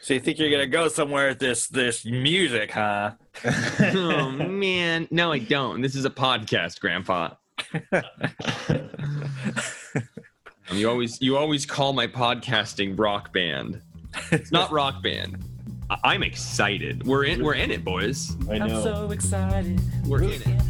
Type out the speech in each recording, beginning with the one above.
So you think you're gonna go somewhere with this this music, huh? oh man, no, I don't. This is a podcast, Grandpa. Um, you always you always call my podcasting rock band. It's not rock band. I- I'm excited. We're in we're in it, boys. I know. I'm so excited. We're in it.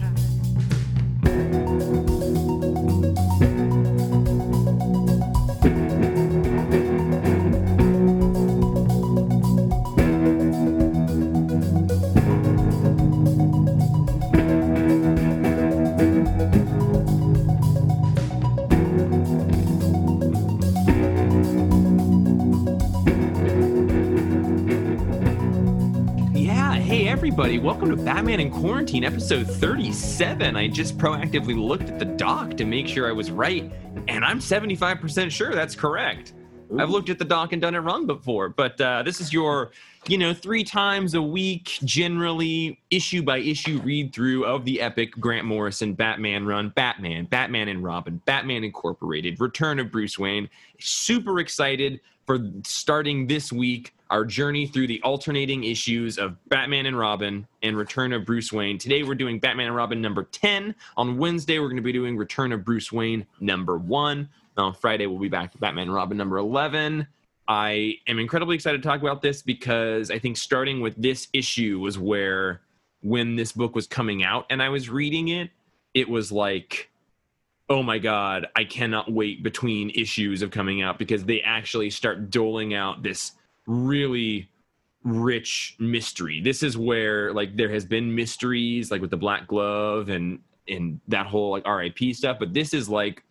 Everybody, welcome to Batman in Quarantine, episode 37. I just proactively looked at the doc to make sure I was right, and I'm 75% sure that's correct. I've looked at the doc and done it wrong before, but uh, this is your, you know, three times a week, generally issue by issue read through of the epic Grant Morrison Batman run Batman, Batman and Robin, Batman Incorporated, Return of Bruce Wayne. Super excited for starting this week our journey through the alternating issues of Batman and Robin and Return of Bruce Wayne. Today we're doing Batman and Robin number 10. On Wednesday, we're going to be doing Return of Bruce Wayne number 1. On Friday, we'll be back to Batman and Robin number 11. I am incredibly excited to talk about this because I think starting with this issue was where, when this book was coming out and I was reading it, it was like, oh my God, I cannot wait between issues of coming out because they actually start doling out this really rich mystery. This is where like there has been mysteries like with the black glove and and that whole like RIP stuff, but this is like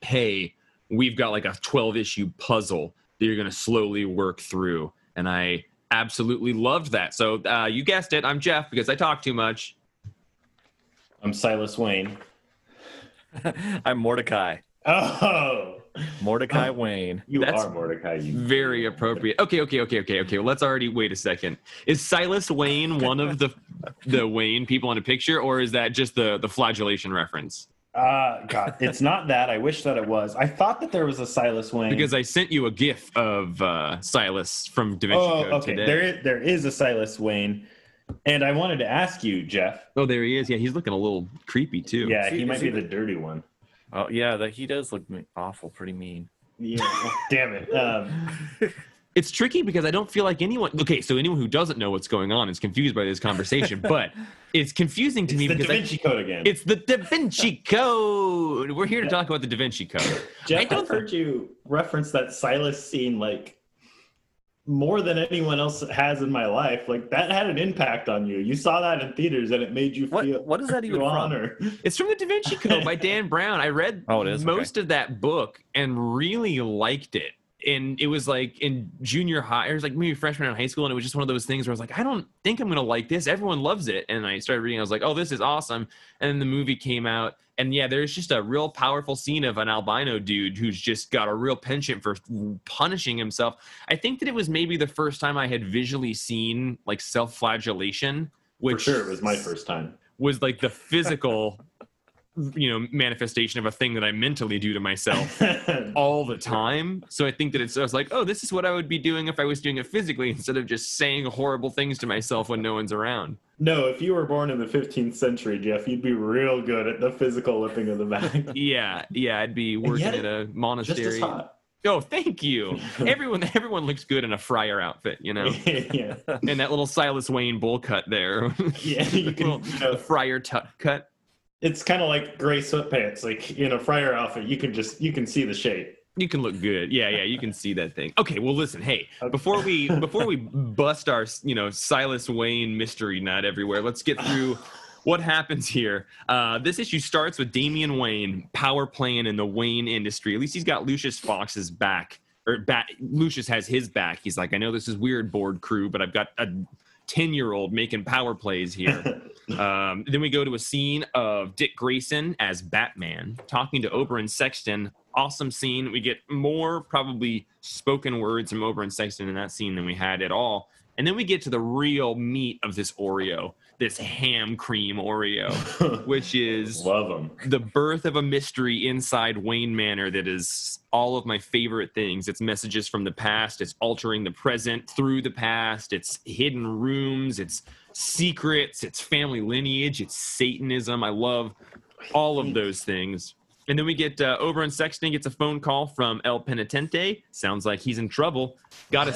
hey, we've got like a 12 issue puzzle that you're going to slowly work through and I absolutely loved that. So uh, you guessed it, I'm Jeff because I talk too much. I'm Silas Wayne. I'm Mordecai. Oh, Mordecai Wayne. you That's are Mordecai. You Very appropriate. Okay, okay, okay, okay, okay. Well, let's already wait a second. Is Silas Wayne one of the the Wayne people in a picture, or is that just the the flagellation reference? Uh, God, it's not that. I wish that it was. I thought that there was a Silas Wayne. Because I sent you a GIF of uh, Silas from Da Vinci oh, Code okay. today. There is there is a Silas Wayne, and I wanted to ask you, Jeff. oh, there he is. Yeah, he's looking a little creepy too. Yeah, he- he might be he the dirty one. Oh yeah, that he does look awful, pretty mean. Yeah. Damn it. Um, It's tricky because I don't feel like anyone. Okay, so anyone who doesn't know what's going on is confused by this conversation, but it's confusing to me because. it's me the Da because I- Vinci Code again. it's the Da Vinci Code. We're here to talk about the Da Vinci Code. Jeff, I don't I've heard you reference that Silas scene like more than anyone else has in my life. Like that had an impact on you. You saw that in theaters, and it made you What feel what is that even feel from? honor. It's from the Da Vinci Code by Dan Brown. I read Oh, it is? Okay. most of that book and really liked it. And it was like in junior high, or it was like maybe freshman in high school, and it was just one of those things where I was like, I don't think I'm gonna like this. Everyone loves it, and I started reading. I was like, oh, this is awesome. And then the movie came out, and yeah, there's just a real powerful scene of an albino dude who's just got a real penchant for punishing himself. I think that it was maybe the first time I had visually seen like self-flagellation, which For sure, it was my first time. was like the physical you know manifestation of a thing that i mentally do to myself all the time. So i think that it's I was like oh this is what i would be doing if i was doing it physically instead of just saying horrible things to myself when no one's around. No, if you were born in the 15th century, Jeff, you'd be real good at the physical lipping of the back. yeah yeah i'd be working yet at a monastery. oh thank you. Everyone everyone looks good in a friar outfit you know? Yeah, and that little silas wayne bowl cut there. Yeah. You can, Little- you know, the friar tut cut it's kind of like gray sweatpants. Like in a friar outfit, you can just you can see the shape. You can look good. Yeah, yeah, you can see that thing. Okay, well listen, hey, Okay. before we before we bust our, you know, Silas Wayne mystery nut everywhere, let's get through what happens here. Uh, this issue starts with Damian Wayne power playing in the Wayne industry. At least he's got Lucius Fox's back. Or back, Lucius has his back. He's like, I know this is weird, board crew, but I've got a 10 year old making power plays here. Um, then we go to a scene of Dick Grayson as Batman talking to Oberon Sexton. Awesome scene. We get more probably spoken words from Oberon Sexton in that scene than we had at all And then we get to the real meat of this Oreo, this ham cream Oreo, which is Love them. the birth of a mystery inside Wayne Manor that is all of my favorite things. It's messages from the past, it's altering the present through the past, it's hidden rooms, it's secrets, it's family lineage, it's Satanism. I love all of those things. And then we get uh, in Sexton gets a phone call from El Penitente. Sounds like he's in trouble. Got a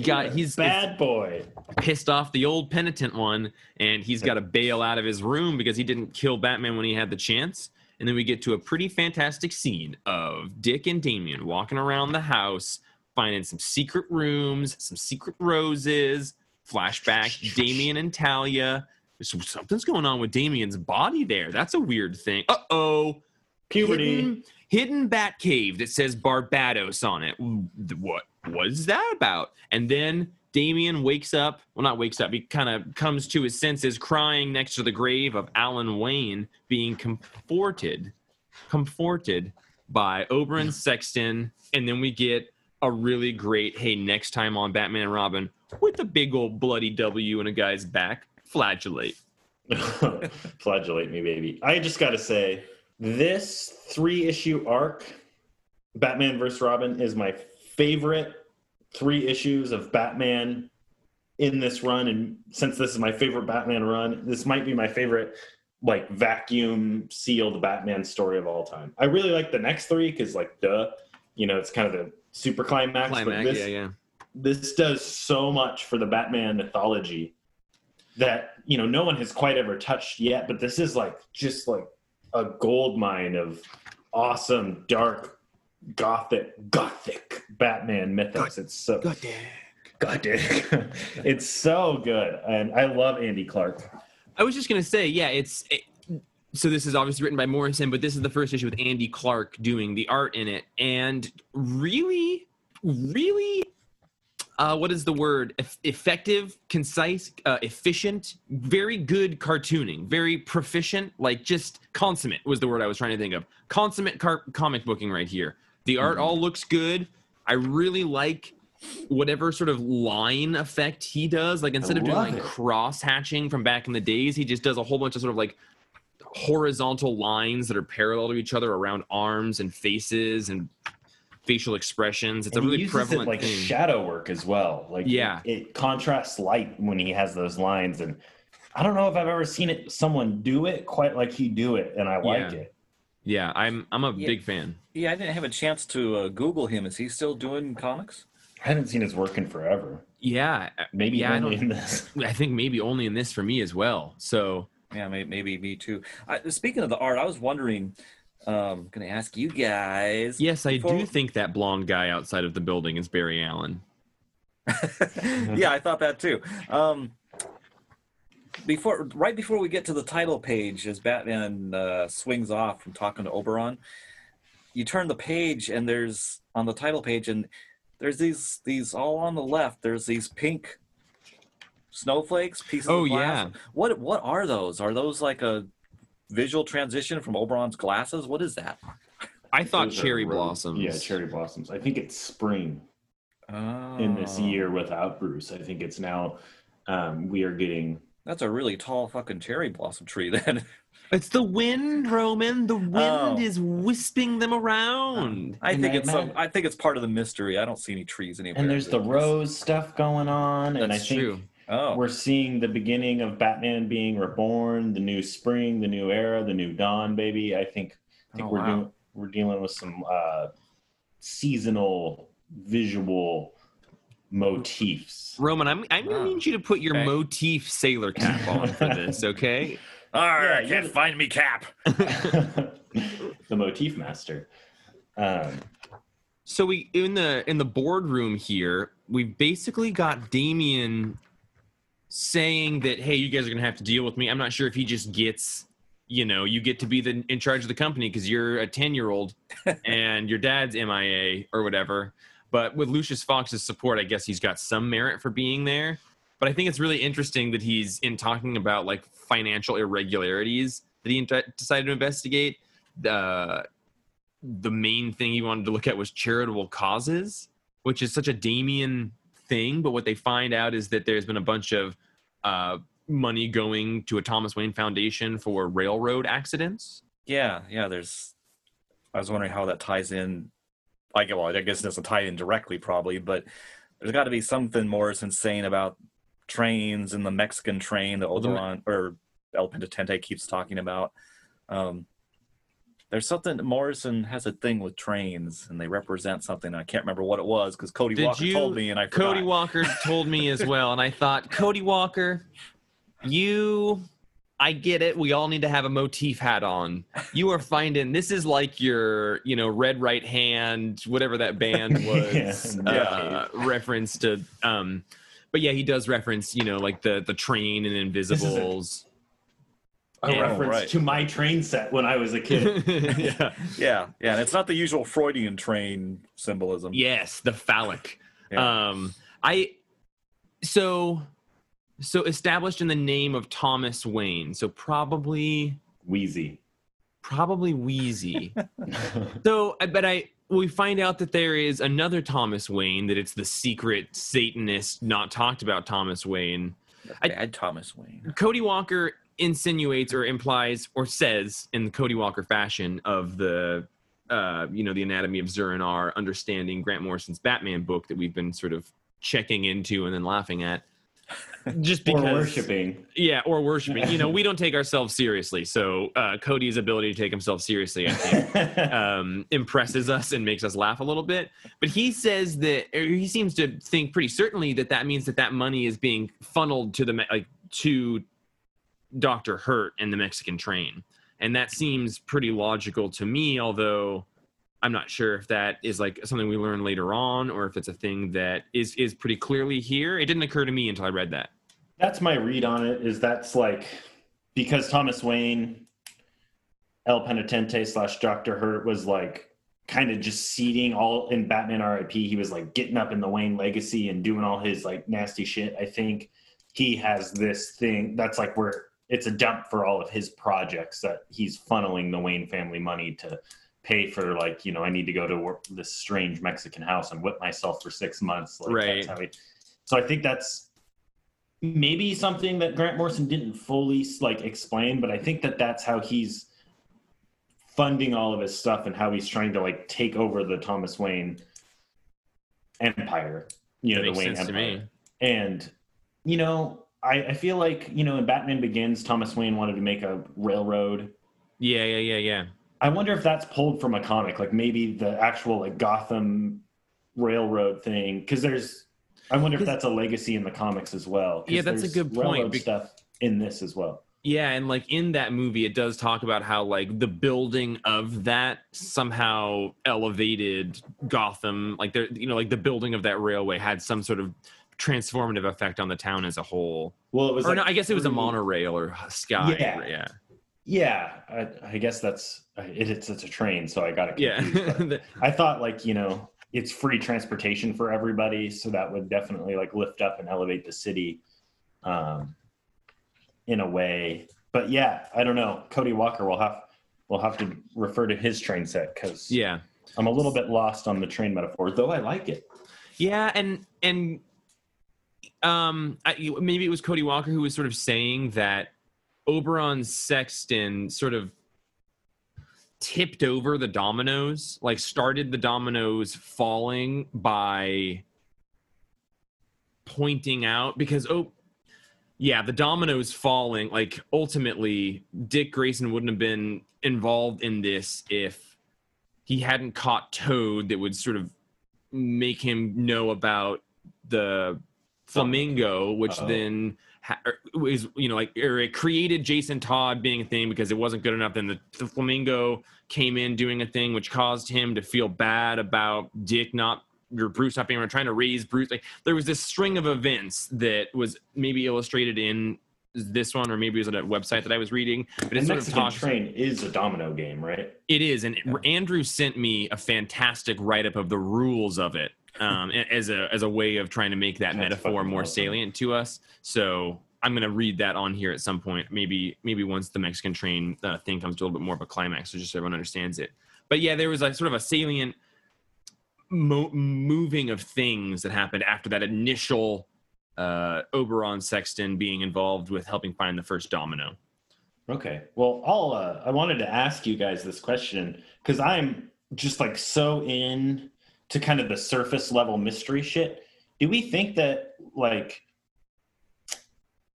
got he's Bad boy. pissed off the old penitent one and he's got to bail out of his room because he didn't kill Batman when he had the chance. And then we get to a pretty fantastic scene of Dick and Damian walking around the house, finding some secret rooms, some secret roses, flashback, Damian and Talia. So something's going on with Damian's body there. That's a weird thing. Uh oh. Puberty. Hidden, hidden bat cave that says Barbados on it. What was that about? And then Damian wakes up. Well, not wakes up. He kind of comes to his senses, crying next to the grave of Alan Wayne, being comforted, comforted by Oberon Sexton. And then we get a really great, hey, next time on Batman and Robin, with a big old bloody W in a guy's back, flagellate. Flagellate me, baby. I just got to say, this three issue arc, Batman vs. Robin, is my favorite three issues of Batman in this run. And since this is my favorite Batman run, this might be my favorite like vacuum sealed Batman story of all time. I really like the next three because, like, duh, you know, it's kind of the super climax. but this, yeah, yeah. this does so much for the Batman mythology that you know no one has quite ever touched yet. But this is like just like a gold mine of awesome, dark, gothic, gothic Batman mythos. it's so gothic. it's so good, and I love Andy Clarke. I was just gonna say, yeah, it's it, so. This is obviously written by Morrison, but this is the first issue with Andy Clarke doing the art in it, and really, really, uh, what is the word? Eff- effective, concise, uh, efficient, very good cartooning, very proficient, like just consummate was the word I was trying to think of. Consummate car- comic booking right here. The art all looks good. I really like whatever sort of line effect he does. Like instead of doing like it. cross hatching from back in the days, he just does a whole bunch of sort of like horizontal lines that are parallel to each other around arms and faces and facial expressions. It's And a he really uses prevalent it like thing. shadow work as well. Like Yeah. it, it contrasts light when he has those lines, and I don't know if I've ever seen it someone do it quite like he do it, and I like Yeah. it. yeah, I'm I'm a Yeah. big fan. Yeah, I didn't have a chance to uh, Google him. Is he still doing comics? I haven't seen his work in forever. Yeah, Maybe yeah, I only don't. in this. I think maybe only in this for me as well. So Yeah, may, maybe me too. I, speaking of the art, I was wondering. Um, going to ask you guys. yes, I Before- do think that blonde guy outside of the building is Barry Allen. yeah, I thought that too. Um, before, right before we get to the title page, as Batman uh, swings off from talking to Oberon, you turn the page and there's on the title page, and there's these these all on the left. There's these pink snowflakes pieces. Oh, of glass. yeah. What what are those? Are those like a visual transition from Oberon's glasses? What is that? I thought Those cherry rose- blossoms. Yeah, cherry blossoms. I think it's spring Oh, in this year without Bruce. I think it's now um, we are getting. That's a really tall fucking cherry blossom tree. Then It's the wind, Roman. The wind Oh. is wisping them around. I And think I it's some, I think it's part of the mystery. I don't see any trees anywhere. And there's the rose stuff going on, and I That's think true. Oh, we're seeing the beginning of Batman being reborn, the new spring, the new era, the new dawn, baby. I think I think Oh, we're wow. doing we're dealing with some uh, seasonal visual motifs. Roman, I'm I'm gonna Wow. need you to put your Okay. motif sailor cap on for this, okay? all right. Yeah, can't find me cap. the motif master. Um, So we in the in the boardroom here, we've basically got Damian saying that, hey, you guys are gonna have to deal with me. I'm not sure if he just gets, you know, you get to be the in charge of the company because you're a 10 year old and your dad's MIA or whatever. But with Lucius Fox's support, I guess he's got some merit for being there. But I think it's really interesting that he's in talking about like financial irregularities that he int- decided to investigate. The the main thing he wanted to look at was charitable causes, which is such a Damian thing, but what they find out is that there's been a bunch of uh, money going to a Thomas Wayne Foundation for railroad accidents. Yeah, yeah. There's. I was wondering how that ties in. I get well. I guess it doesn't tie in directly, probably, but there's got to be something Morrison saying about trains and the Mexican train that Oberon or El Penitente keeps talking about. Um, there's something Morrison has a thing with trains, and they represent something. I can't remember what it was because Cody Did Walker you- told me, and I Cody forgot. Walker told me as well, and I thought, Cody Walker, you, I get it. We all need to have a motif hat on. You are finding this is like your, you know, red right hand, whatever that band was, Yeah. uh, reference to. Um, but yeah, he does reference, you know, like the the train and Invisibles. A Yeah, reference right. to my train set when I was a kid. yeah. Yeah, yeah, and it's not the usual Freudian train symbolism. Yes, the phallic. Yeah. Um, I so so established in the name of Thomas Wayne. So probably Wheezy. probably Wheezy. so, I- but I we find out that there is another Thomas Wayne. That it's the secret Satanist, not talked about Thomas Wayne. I- Bad Thomas Wayne. Cody Walker insinuates or implies or says in the Cody Walker fashion of the uh, you know the anatomy of Zur-En-Arrh, understanding Grant Morrison's Batman book that we've been sort of checking into and then laughing at. Just because, or worshiping. yeah, or worshiping. You know, we don't take ourselves seriously. So uh, Cody's ability to take himself seriously, I think, um, impresses us and makes us laugh a little bit. But he says that, or he seems to think pretty certainly that that means that that money is being funneled to the like to Doctor Hurt and the Mexican train, and that seems pretty logical to me. Although I'm not sure if that is like something we learn later on, or if it's a thing that is is pretty clearly here. It didn't occur to me until I read that. That's my read on it. Is that's like because Thomas Wayne, El Penitente slash Doctor Hurt was like kind of just seeding all in Batman RIP. He was like getting up in the Wayne legacy and doing all his like nasty shit. I think he has this thing that's like where it's a dump for all of his projects that he's funneling the Wayne family money to pay for like you know I need to go to work, this strange Mexican house and whip myself for six months. Like, Right. That's how he, so I think that's maybe something that Grant Morrison didn't fully like explain, but I think that that's how he's funding all of his stuff and how he's trying to like take over the Thomas Wayne empire. You know, the Wayne empire. And you know, I, I feel like you know in Batman Begins, Thomas Wayne wanted to make a railroad. Yeah, yeah, yeah, yeah. I wonder if that's pulled from a comic, like maybe the actual like Gotham railroad thing, because there's. I wonder if that's a legacy in the comics as well. Yeah, that's a good point, be- stuff in this as well. Yeah, and like in that movie, it does talk about how like the building of that somehow elevated Gotham. Like there, you know, like the building of that railway had some sort of transformative effect on the town as a whole. Well, it was. Or like no, I guess it was a monorail or a sky. Yeah. yeah, Yeah, I, I guess that's it, it's it's a train, so I got it. yeah. confused, but I thought like you know it's free transportation for everybody, so that would definitely like lift up and elevate the city, um, in a way. But yeah, I don't know. Cody Walker will have will have to refer to his train set because yeah. I'm a little bit lost on the train metaphor, though I like it. Yeah, and and um, I, maybe it was Cody Walker who was sort of saying that Oberon Sexton sort of tipped over the dominoes, like started the dominoes falling by pointing out because oh yeah, the dominoes falling like ultimately Dick Grayson wouldn't have been involved in this if he hadn't caught Toad that would sort of make him know about the flamingo, which Oh. then ha- er, was you know like or it created Jason Todd being a thing because it wasn't good enough. Then the, the flamingo came in doing a thing which caused him to feel bad about Dick not or Bruce not being around, trying to raise Bruce. Like there was this string of events that was maybe illustrated in this one, or maybe it was at a website that I was reading. But it And sort of train is a domino game, right? It is, and Yeah. Andrew sent me a fantastic write up of the rules of it um, as a as a way of trying to make that That's metaphor more awesome. salient to us. So I'm gonna read that on here at some point. Maybe maybe once the Mexican train uh, thing comes to a little bit more of a climax, so just so everyone understands it. But yeah, there was like sort of a salient mo- moving of things that happened after that initial uh, Oberon Sexton being involved with helping find the first domino. Okay. Well, I'll, uh, I wanted to ask you guys this question because I'm just like so in to kind of the surface level mystery shit. Do we think that like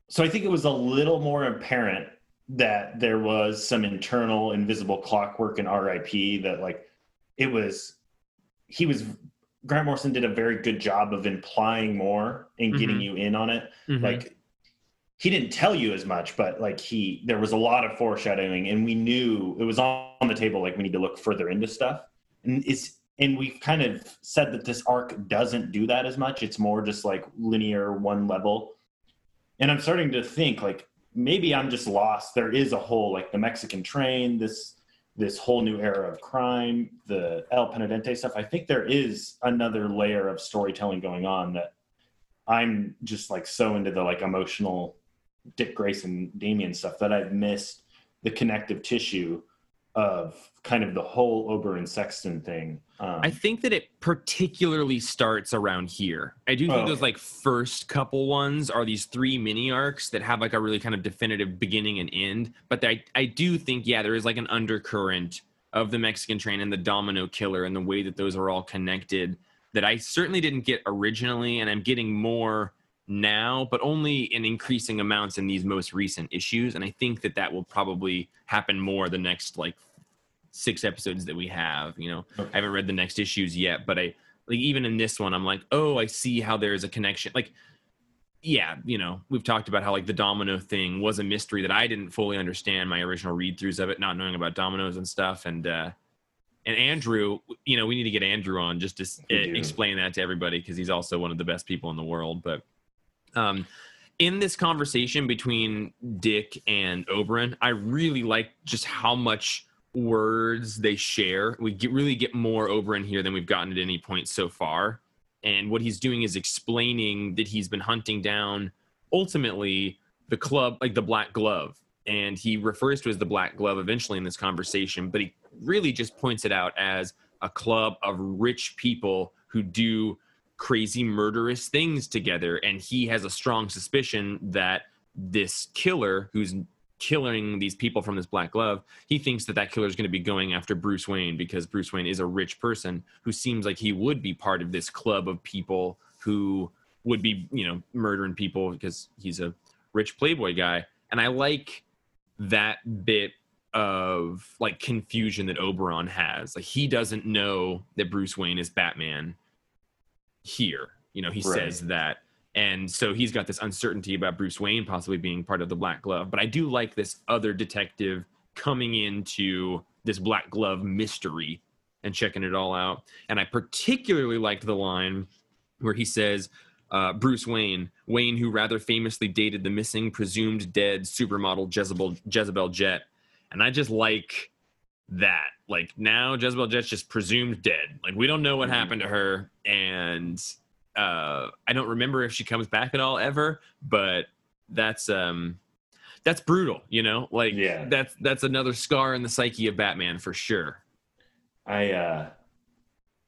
so I think it was a little more apparent that there was some internal invisible clockwork in RIP that like it was he was Grant Morrison did a very good job of implying more and getting Mhm. you in on it. Mhm. Like he didn't tell you as much, but like he there was a lot of foreshadowing and we knew it was on the table like we need to look further into stuff. And it's and we've kind of said that this arc doesn't do that as much. It's more just like linear one level. And I'm starting to think like maybe I'm just lost. There is a whole like the Mexican train, this this whole new era of crime, the El Penitente stuff. I think there is another layer of storytelling going on that I'm just like so into the like emotional Dick Grayson, Damian stuff that I've missed the connective tissue of kind of the whole Oberon Sexton thing. Um, I think that it particularly starts around here. I do think Oh, those like first couple ones are these three mini arcs that have like a really kind of definitive beginning and end. But I I do think yeah there is like an undercurrent of the Mexican train and the Domino Killer and the way that those are all connected that I certainly didn't get originally, and I'm getting more now, but only in increasing amounts in these most recent issues. And I think that that will probably happen more the next like six episodes that we have. You know, Okay. I haven't read the next issues yet, but I like even in this one, I'm like, oh, I see how there's a connection. Like, yeah, you know, we've talked about how like the domino thing was a mystery that I didn't fully understand my original read throughs of it, not knowing about dominoes and stuff. And uh and Andrew, you know, we need to get Andrew on just to uh, explain that to everybody because he's also one of the best people in the world. But um, in this conversation between Dick and Oberon, I really like just how much words they share. We get, really get more Oberon here than we've gotten at any point so far. And what he's doing is explaining that he's been hunting down ultimately the club, like the Black Glove. And he refers to as the Black Glove eventually in this conversation, but he really just points it out as a club of rich people who do crazy murderous things together and he has a strong suspicion that this killer who's killing these people from this black glove he thinks that that killer is going to be going after bruce wayne because bruce wayne is a rich person who seems like he would be part of this club of people who would be you know murdering people because he's a rich playboy guy. And i like that bit of like confusion that oberon has. Like he doesn't know that bruce wayne is batman here. You know, he Right. says that. And so he's got this uncertainty about Bruce Wayne possibly being part of the Black Glove. But I do like this other detective coming into this Black Glove mystery and checking it all out. And I particularly liked the line where he says, uh, Bruce Wayne, Wayne, who rather famously dated the missing, presumed dead supermodel Jezebel, Jezebel Jet. And I just like that. Like now, Jezebel Jet's just presumed dead. Like we don't know what Mhm. happened to her, and uh, I don't remember if she comes back at all ever. But that's um, that's brutal. You know, like Yeah. that's that's another scar in the psyche of Batman for sure. I uh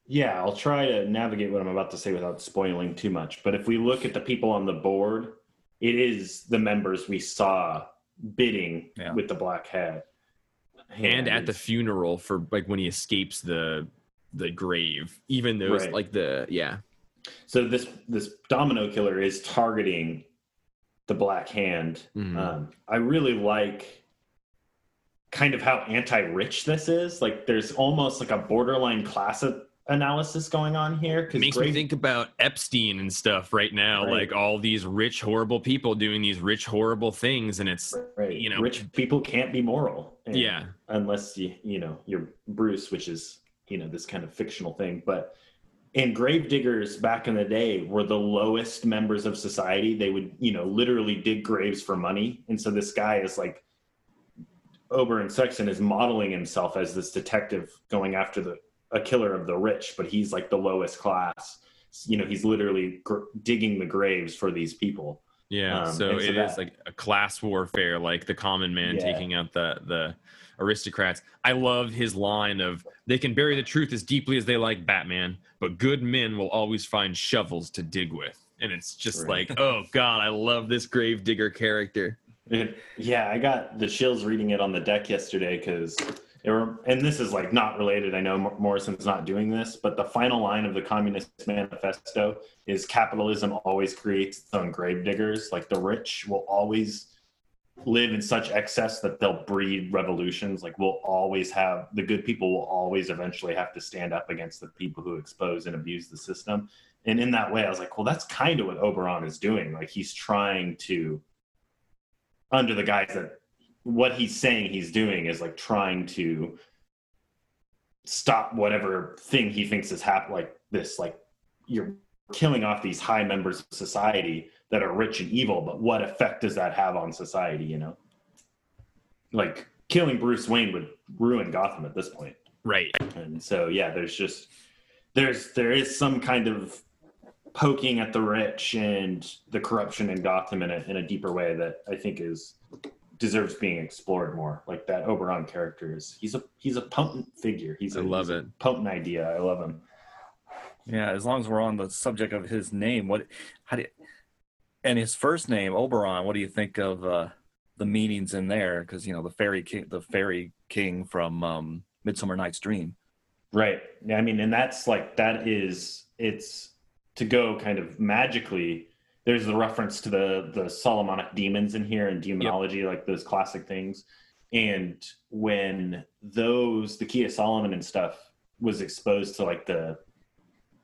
yeah, I'll try to navigate what I'm about to say without spoiling too much. But if we look at the people on the board, it is the members we saw bidding Yeah. with the black hat. And at the funeral for like when he escapes the the grave even those Right. like the yeah so this this domino killer is targeting the black hand. Mhm. Um, I really like kind of how anti-rich this is. Like there's almost like a borderline class a- analysis going on here. Because it makes me think about epstein and stuff right now Right. like all these rich horrible people doing these rich horrible things and it's right, you know- rich people can't be moral. And- yeah unless you you know you're Bruce, which is you know this kind of fictional thing. But and gravediggers back in the day were the lowest members of society. They would you know literally dig graves for money, and so this guy is like Oberon Sexton is modeling himself as this detective going after the a killer of the rich, but he's like the lowest class. You know, he's literally gr- digging the graves for these people. yeah Um, so so it is that- like a class warfare like the common man Yeah. taking out the the aristocrats. I love his line of they can bury the truth as deeply as they like Batman, but good men will always find shovels to dig with. And it's just Right. like, oh god, I love this gravedigger character. Yeah, I got the chills reading it on the deck yesterday because were, and this is like not related. I know Morrison's not doing this, but the final line of the Communist Manifesto is capitalism always creates its own gravediggers. Like the rich will always live in such excess that they'll breed revolutions. Like we'll always have the good people will always eventually have to stand up against the people who expose and abuse the system. And in that way, I was like, well, that's kind of what Oberon is doing. Like he's trying to under the guise that what he's saying he's doing is like trying to stop whatever thing he thinks is happening like this like you're killing off these high members of society that are rich and evil but what effect does that have on society you know like killing bruce wayne would ruin gotham at this point Right. and so yeah there's just there's there is some kind of poking at the rich and the corruption in gotham in a, in a deeper way that i think is deserves being explored more like that oberon character is he's a he's a potent figure he's a I love he's a it. potent idea i love him Yeah, as long as we're on the subject of his name, what how do you, and his first name Oberon? What do you think of uh, the meanings in there? Because you know the fairy king, the fairy king from um, Midsummer Night's Dream. Right. Yeah, I mean, and that's like that is it's to go kind of magically. There's the reference to the the Solomonic demons in here and demonology, like those classic things. And when those the Key of Solomon and stuff was exposed to like the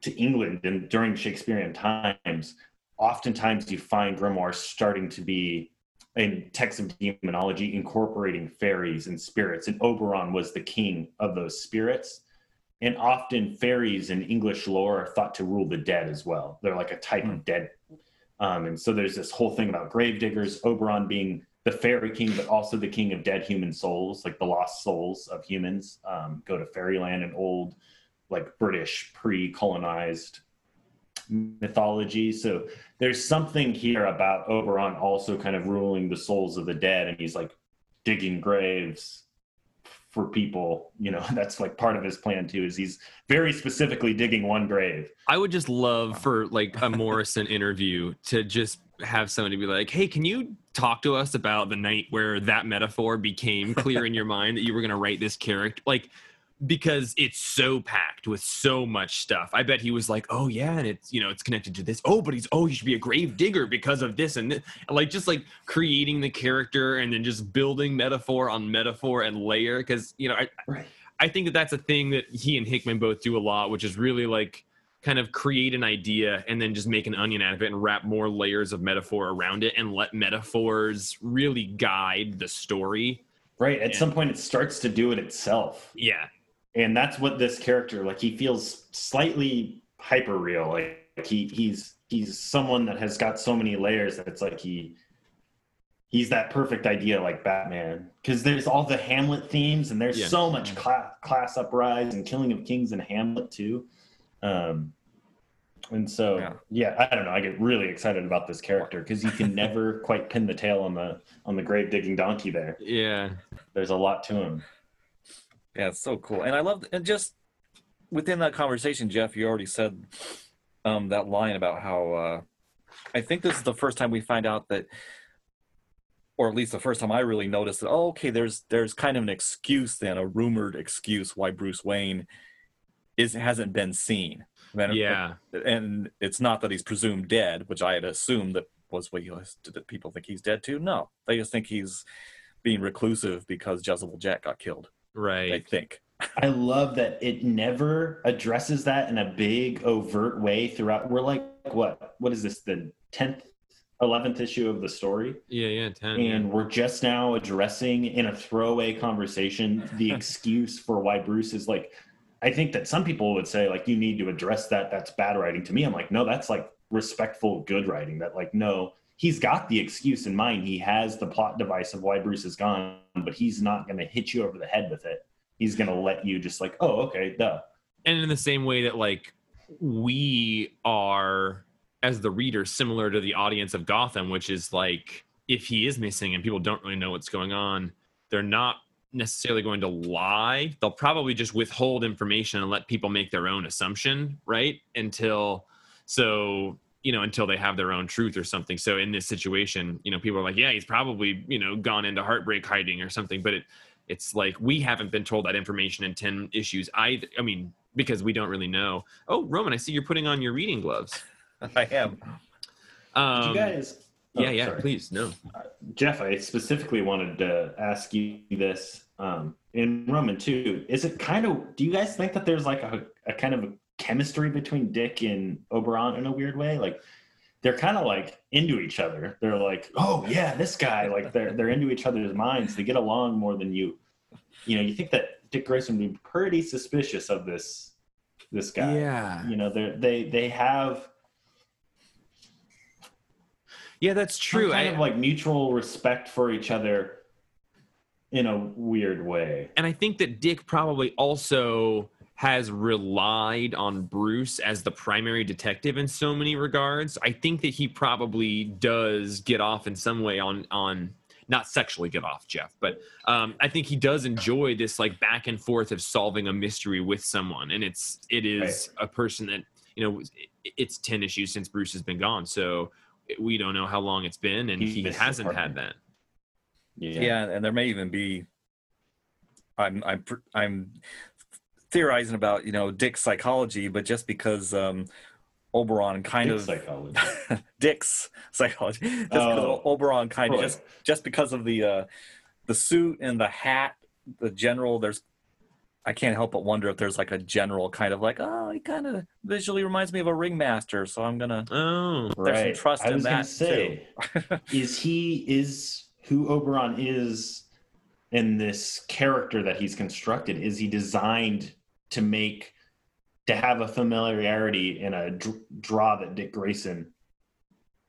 to England and during Shakespearean times, oftentimes you find grimoires starting to be in texts of demonology incorporating fairies and spirits. And Oberon was the king of those spirits and often fairies in English lore are thought to rule the dead as well. They're like a type of hmm. dead. Um, and so there's this whole thing about gravediggers, Oberon being the fairy king, but also the king of dead human souls, like the lost souls of humans um, go to fairyland and old, like British pre-colonized mythology. So there's something here about Oberon also kind of ruling the souls of the dead, and he's like digging graves for people you know that's like part of his plan too is he's very specifically digging one grave I would just love for like a Morrison interview to just have somebody be like, "Hey, can you talk to us about the night where that metaphor became clear in your mind that you were going to write this character?" Like because it's so packed with so much stuff. I bet he was like, "Oh yeah, and it's you know it's connected to this. Oh, but he's oh he should be a grave digger because of this and this. like just like creating the character and then just building metaphor on metaphor and layer because you know I right I think that that's a thing that he and Hickman both do a lot, which is really like kind of create an idea and then just make an onion out of it and wrap more layers of metaphor around it and let metaphors really guide the story. right at some point it starts to do it itself Yeah. And that's what this character like he feels slightly hyper real like he he's he's someone that has got so many layers that it's like he he's that perfect idea like batman because there's all the hamlet themes and there's Yeah. so much class class uprise and killing of kings in hamlet too um and so Yeah. yeah. i don't know i get really excited about this character because you can never quite pin the tail on the on the grave digging donkey there Yeah. there's a lot to him Yeah, it's so cool. And I love and just within that conversation, Jeff, you already said um, that line about how uh, I think this is the first time we find out that, or at least the first time I really noticed that. Oh, okay, there's there's kind of an excuse then, a rumored excuse why Bruce Wayne is hasn't been seen. And- Yeah. and it's not that he's presumed dead, which I had assumed that was what he was. Did people think he's dead too? No, they just think he's being reclusive because Jezebel Jet got killed. They I think. I love that it never addresses that in a big overt way throughout. We're like, what? What is this? The tenth, eleventh issue of the story, Yeah, yeah, 10. yeah. and we're just now addressing in a throwaway conversation the excuse for why Bruce is like. I think that some people would say like you need to address that. That's bad writing. To me, I'm like, no, that's like respectful, good writing. That like, no, he's got the excuse in mind. He has the plot device of why Bruce is gone, but he's not going to hit you over the head with it. He's going to let you just like, oh, okay, duh. and in the same way that like we are as the reader similar to the audience of gotham which is like if he is missing and people don't really know what's going on they're not necessarily going to lie. They'll probably just withhold information and let people make their own assumption, right? Until so you know until they have their own truth or something. So in this situation, you know, people are like, yeah, he's probably you know gone into heartbreak hiding or something, but it it's like we haven't been told that information in 10 issues either i mean because we don't really know oh roman i see you're putting on your reading gloves I am. um, you guys? oh, yeah yeah sorry. please no Jeff, I specifically wanted to ask you this um, in Roman too. Is it kind of? Do you guys think that there's like a, a kind of a chemistry between Dick and Oberon in a weird way? Like they're kind of like into each other. They're like, oh yeah, this guy. Like they're they're into each other's minds. They get along more than you. You know, you think that Dick Grayson would be pretty suspicious of this this guy. yeah You know, they they they have yeah that's true kind I, of like mutual respect for each other in a weird way. and I think that Dick probably also has relied on Bruce as the primary detective in so many regards. I think that he probably does get off in some way on on not sexually get off Jeff, but um, I think he does enjoy this like back and forth of solving a mystery with someone, and it's it is a person that you know it's ten issues since Bruce has been gone, so we don't know how long it's been, and He he hasn't had that. Yeah. and there may even be. I'm I'm I'm theorizing about you know Dick's psychology, but just because um, Oberon kind Dick of psychology. Dick's psychology, just because Oh. Oberon kind of just just because of the uh, the suit and the hat, the general. There's I can't help but wonder if there's like a general kind of like oh he kind of visually reminds me of a ringmaster, so I'm gonna Oh, there's some trust I in that say, is he is who Oberon is in this character that he's constructed? Is he designed to make to have a familiarity in a dr- draw that Dick Grayson?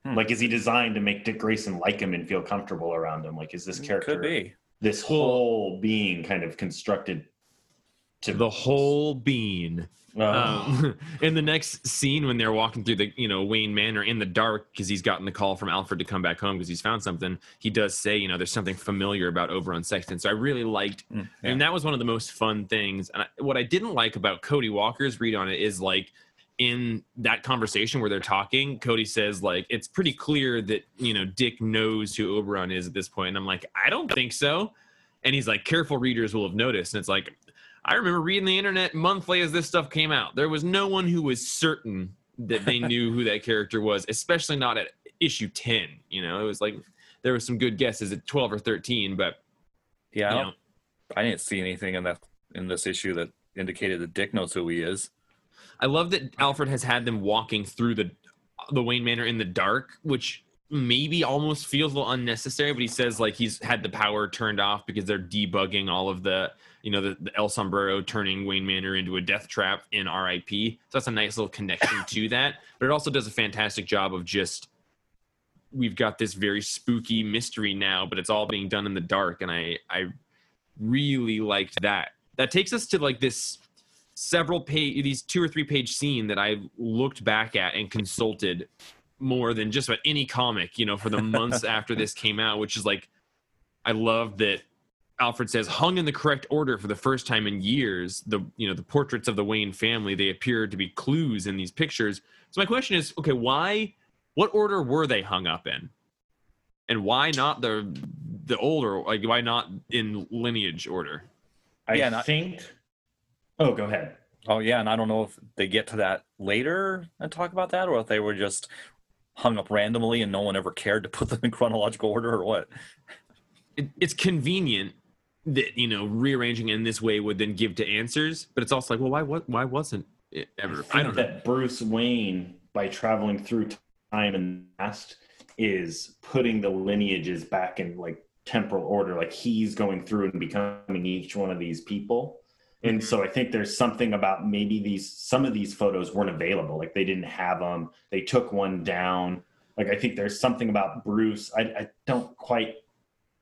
Hmm. Like, is he designed to make Dick Grayson like him and feel comfortable around him? Like, is this character could be. this whole being kind of constructed to the whole bean. Oh. um, in the next scene when they're walking through the you know Wayne Manor in the dark because he's gotten the call from Alfred to come back home because he's found something. He does say you know there's something familiar about Oberon Sexton. So I really liked, Mm, and that was one of the most fun things. And I, what I didn't like about Cody Walker's read on it is like in that conversation where they're talking, Cody says like it's pretty clear that you know Dick knows who Oberon is at this point, and I'm like I don't think so. And he's like, careful readers will have noticed. And it's like, I remember reading the internet monthly as this stuff came out. There was no one who was certain that they knew who that character was, especially not at issue 10. You know, it was like there was some good guesses at 12 or 13, but Yeah, I, you know, I didn't see anything in that in this issue that indicated that Dick knows who he is. I love that Alfred has had them walking through the the Wayne Manor in the dark, which maybe almost feels a little unnecessary. But he says like he's had the power turned off because they're debugging all of the you know the, the El Sombrero turning Wayne Manor into a death trap in R.I.P. So that's a nice little connection to that. But it also does a fantastic job of just we've got this very spooky mystery now, but it's all being done in the dark, and I I really liked that. That takes us to like this several page these two or three page scene that I looked back at and consulted more than just about any comic, you know, for the months after this came out, which is like I love that Alfred says hung in the correct order for the first time in years. The you know the portraits of the Wayne family they appear to be clues in these pictures. So my question is, okay, why? What order were they hung up in, and why not the the older? Like why not in lineage order? I Yeah, and I- think. Oh, go ahead. Oh yeah, and I don't know if they get to that later and talk about that, or if they were just hung up randomly and no one ever cared to put them in chronological order, or what. it, it's convenient that you know rearranging in this way would then give to answers, but it's also like, well, why what why wasn't it ever? I I, don't know. that Bruce Wayne, by traveling through time and past, is putting the lineages back in like temporal order. Like he's going through and becoming each one of these people. And so I think there's something about maybe these some of these photos weren't available. Like they didn't have them. They took one down. Like I think there's something about Bruce. I, I don't quite.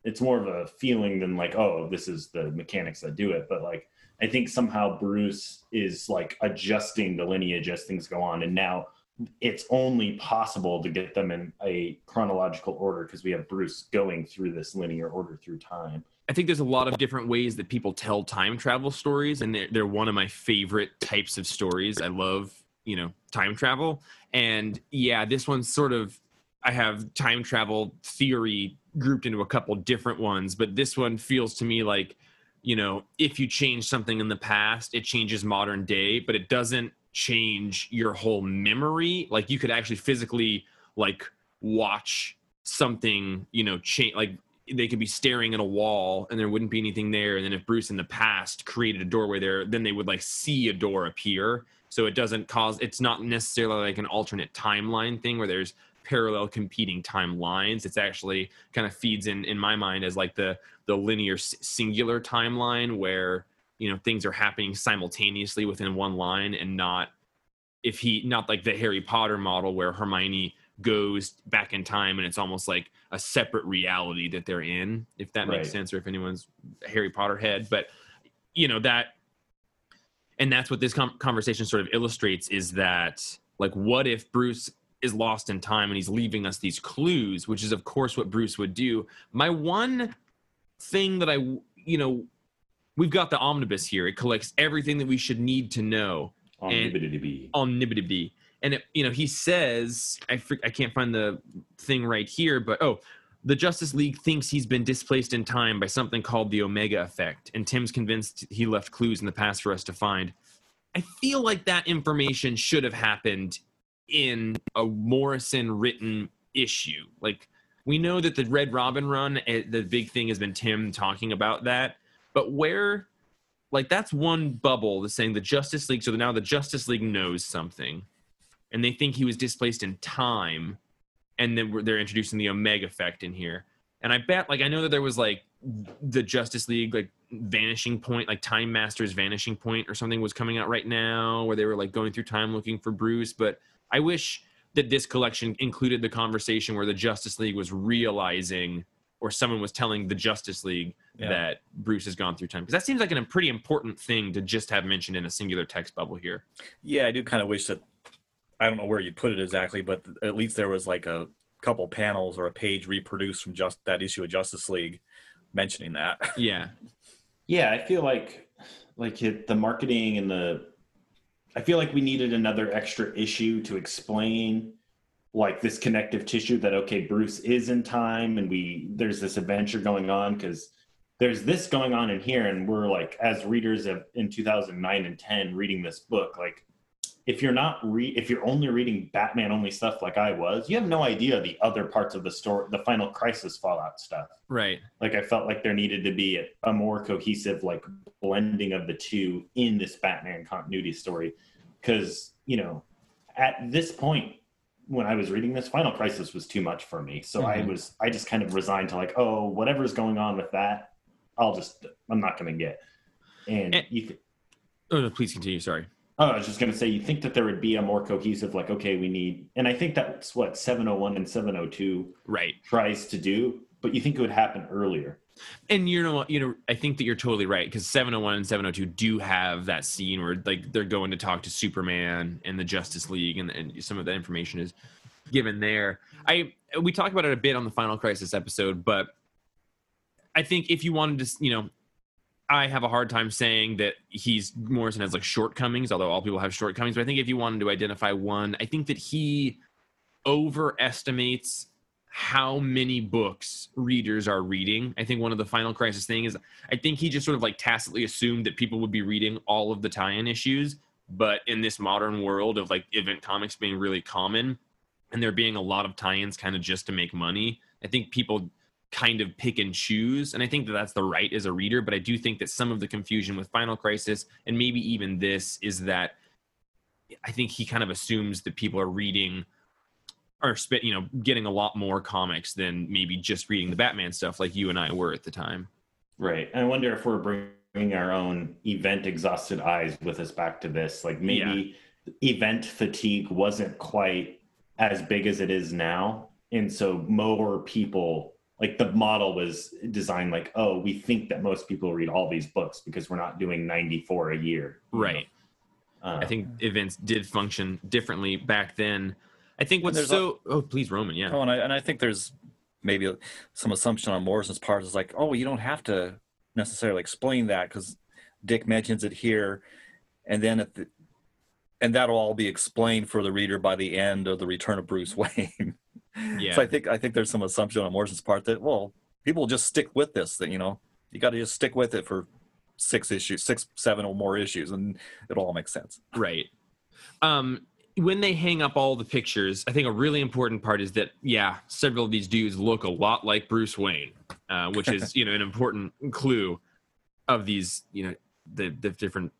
It's more of a feeling than like, oh, this is the mechanics that do it. But like I think somehow Bruce is like adjusting the lineage as things go on, and now it's only possible to get them in a chronological order because we have Bruce going through this linear order through time. I think there's a lot of different ways that people tell time travel stories, and they're, they're one of my favorite types of stories. I love, you know, time travel. And yeah, this one's sort of, I have time travel theory grouped into a couple different ones, but this one feels to me like, you know, if you change something in the past, it changes modern day, but it doesn't change your whole memory. Like you could actually physically like watch something, you know, change like they could be staring at a wall and there wouldn't be anything there. And then if Bruce in the past created a doorway there, then they would like see a door appear. So it doesn't cause it's not necessarily like an alternate timeline thing where there's parallel competing timelines. It's actually kind of feeds in in my mind as like the the linear singular timeline where you know things are happening simultaneously within one line and not if he not like the Harry Potter model where Hermione goes back in time and it's almost like a separate reality that they're in if that makes Right. sense or if anyone's a Harry Potter head but you know that and that's what this com- conversation sort of illustrates is that like what if Bruce is lost in time and he's leaving us these clues which is of course what Bruce would do. My one thing that I you know we've got the omnibus here. It collects everything that we should need to know. Omnibity and it, you know he says I fr- I can't find the thing right here but oh the Justice League thinks he's been displaced in time by something called the Omega effect and Tim's convinced he left clues in the past for us to find. I feel like that information should have happened in a Morrison written issue like we know that the Red Robin run eh, the big thing has been Tim talking about that but where like that's one bubble that's saying the Justice League. So now the Justice League knows something, and they think he was displaced in time, and then they're introducing the Omega effect in here. And I bet, like, I know that there was like the Justice League, like vanishing point, like Time Master's vanishing point or something was coming out right now, where they were like going through time looking for Bruce. But I wish that this collection included the conversation where the Justice League was realizing, or someone was telling the Justice League Yeah. that Bruce has gone through time because that seems like a pretty important thing to just have mentioned in a singular text bubble here. Yeah, I do kind of wish that I don't know where you put it exactly, but at least there was like a couple panels or a page reproduced from just that issue of Justice League mentioning that. Yeah, Yeah, I feel like like it, the marketing and the I feel like we needed another extra issue to explain like this connective tissue that okay, Bruce is in time and we there's this adventure going on cuz there's this going on in here and we're like as readers of in 2009 and 10 reading this book like if you're not re if you're only reading Batman only stuff like I was, you have no idea the other parts of the story, the final crisis fallout stuff right. like i felt like there needed to be a, a more cohesive like blending of the two in this batman continuity story because you know at this point when i was reading this final crisis was too much for me so i Mhm. was i just kind of resigned to like oh whatever's going on with that i'll just i'm not going to get and And- you th- Oh, no, please continue. Sorry. Oh, I was just going to say, you think that there would be a more cohesive, like, okay, we need, and I think that's what 701 and 702 Right. tries to do, but you think it would happen earlier. And you know, what, you know, I think that you're totally right because 701 and 702 do have that scene where like they're going to talk to Superman and the Justice League, and, and some of that information is given there. I we talked about it a bit on the Final Crisis episode, but I think if you wanted to, you know, I have a hard time saying that he's Morrison has like shortcomings, although all people have shortcomings. But I think if you wanted to identify one, I think that he overestimates how many books readers are reading. I think one of the Final Crisis thing is I think he just sort of like tacitly assumed that people would be reading all of the tie-in issues, but in this modern world of like event comics being really common and there being a lot of tie-ins kind of just to make money, I think people kind of pick and choose and I think that that's the right as a reader, but I do think that some of the confusion with Final Crisis and maybe even this is that I think he kind of assumes that people are reading are spit you know getting a lot more comics than maybe just reading the batman stuff like you and i were at the time Right. I wonder if we're bringing our own event exhausted eyes with us back to this. Like maybe event fatigue wasn't quite as big as it is now. And so more people, like the model was designed like, oh, we think that most people read all these books because we're not doing 94 a year. right Uh, I think events did function differently back then. I think what's there's so. oh, please, Roman. Yeah. Oh, and I, and I think there's maybe some assumption on Morrison's part is like, oh, you don't have to necessarily explain that because Dick mentions it here, and then at the, and that'll all be explained for the reader by the end of the Return of Bruce Wayne. Yeah. So I think I think there's some assumption on Morrison's part that well, people just stick with this. That you know, you got to just stick with it for six issues, six, seven or more issues, and it'll all make sense. Right. Um, when they hang up all the pictures, I think a really important part is that yeah, several of these dudes look a lot like Bruce Wayne, uh, which is you know an important clue of these you know the the different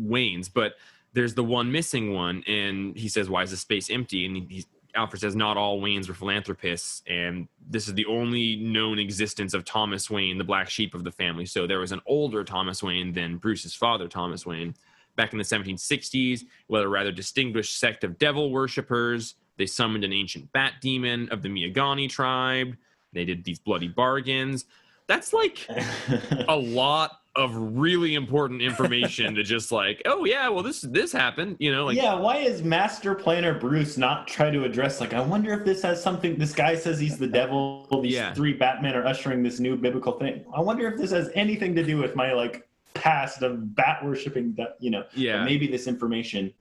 Waynes. But there's the one missing one, and he says, "Why is the space empty?" And he, Alfred says, "Not all Waynes were philanthropists, and this is the only known existence of Thomas Wayne, the black sheep of the family. So there was an older Thomas Wayne than Bruce's father, Thomas Wayne." back in the 1760s, with a rather distinguished sect of devil worshippers. They summoned an ancient bat demon of the Miagani tribe. They did these bloody bargains. That's like a lot of really important information to just like, oh yeah, well this this happened, you know, like yeah, why is Master Planner Bruce not try to address like I wonder if this has something this guy says he's the devil, these Yeah. three Batmen are ushering this new biblical thing. I wonder if this has anything to do with my like past of bat worshipping that you know. yeah. maybe this information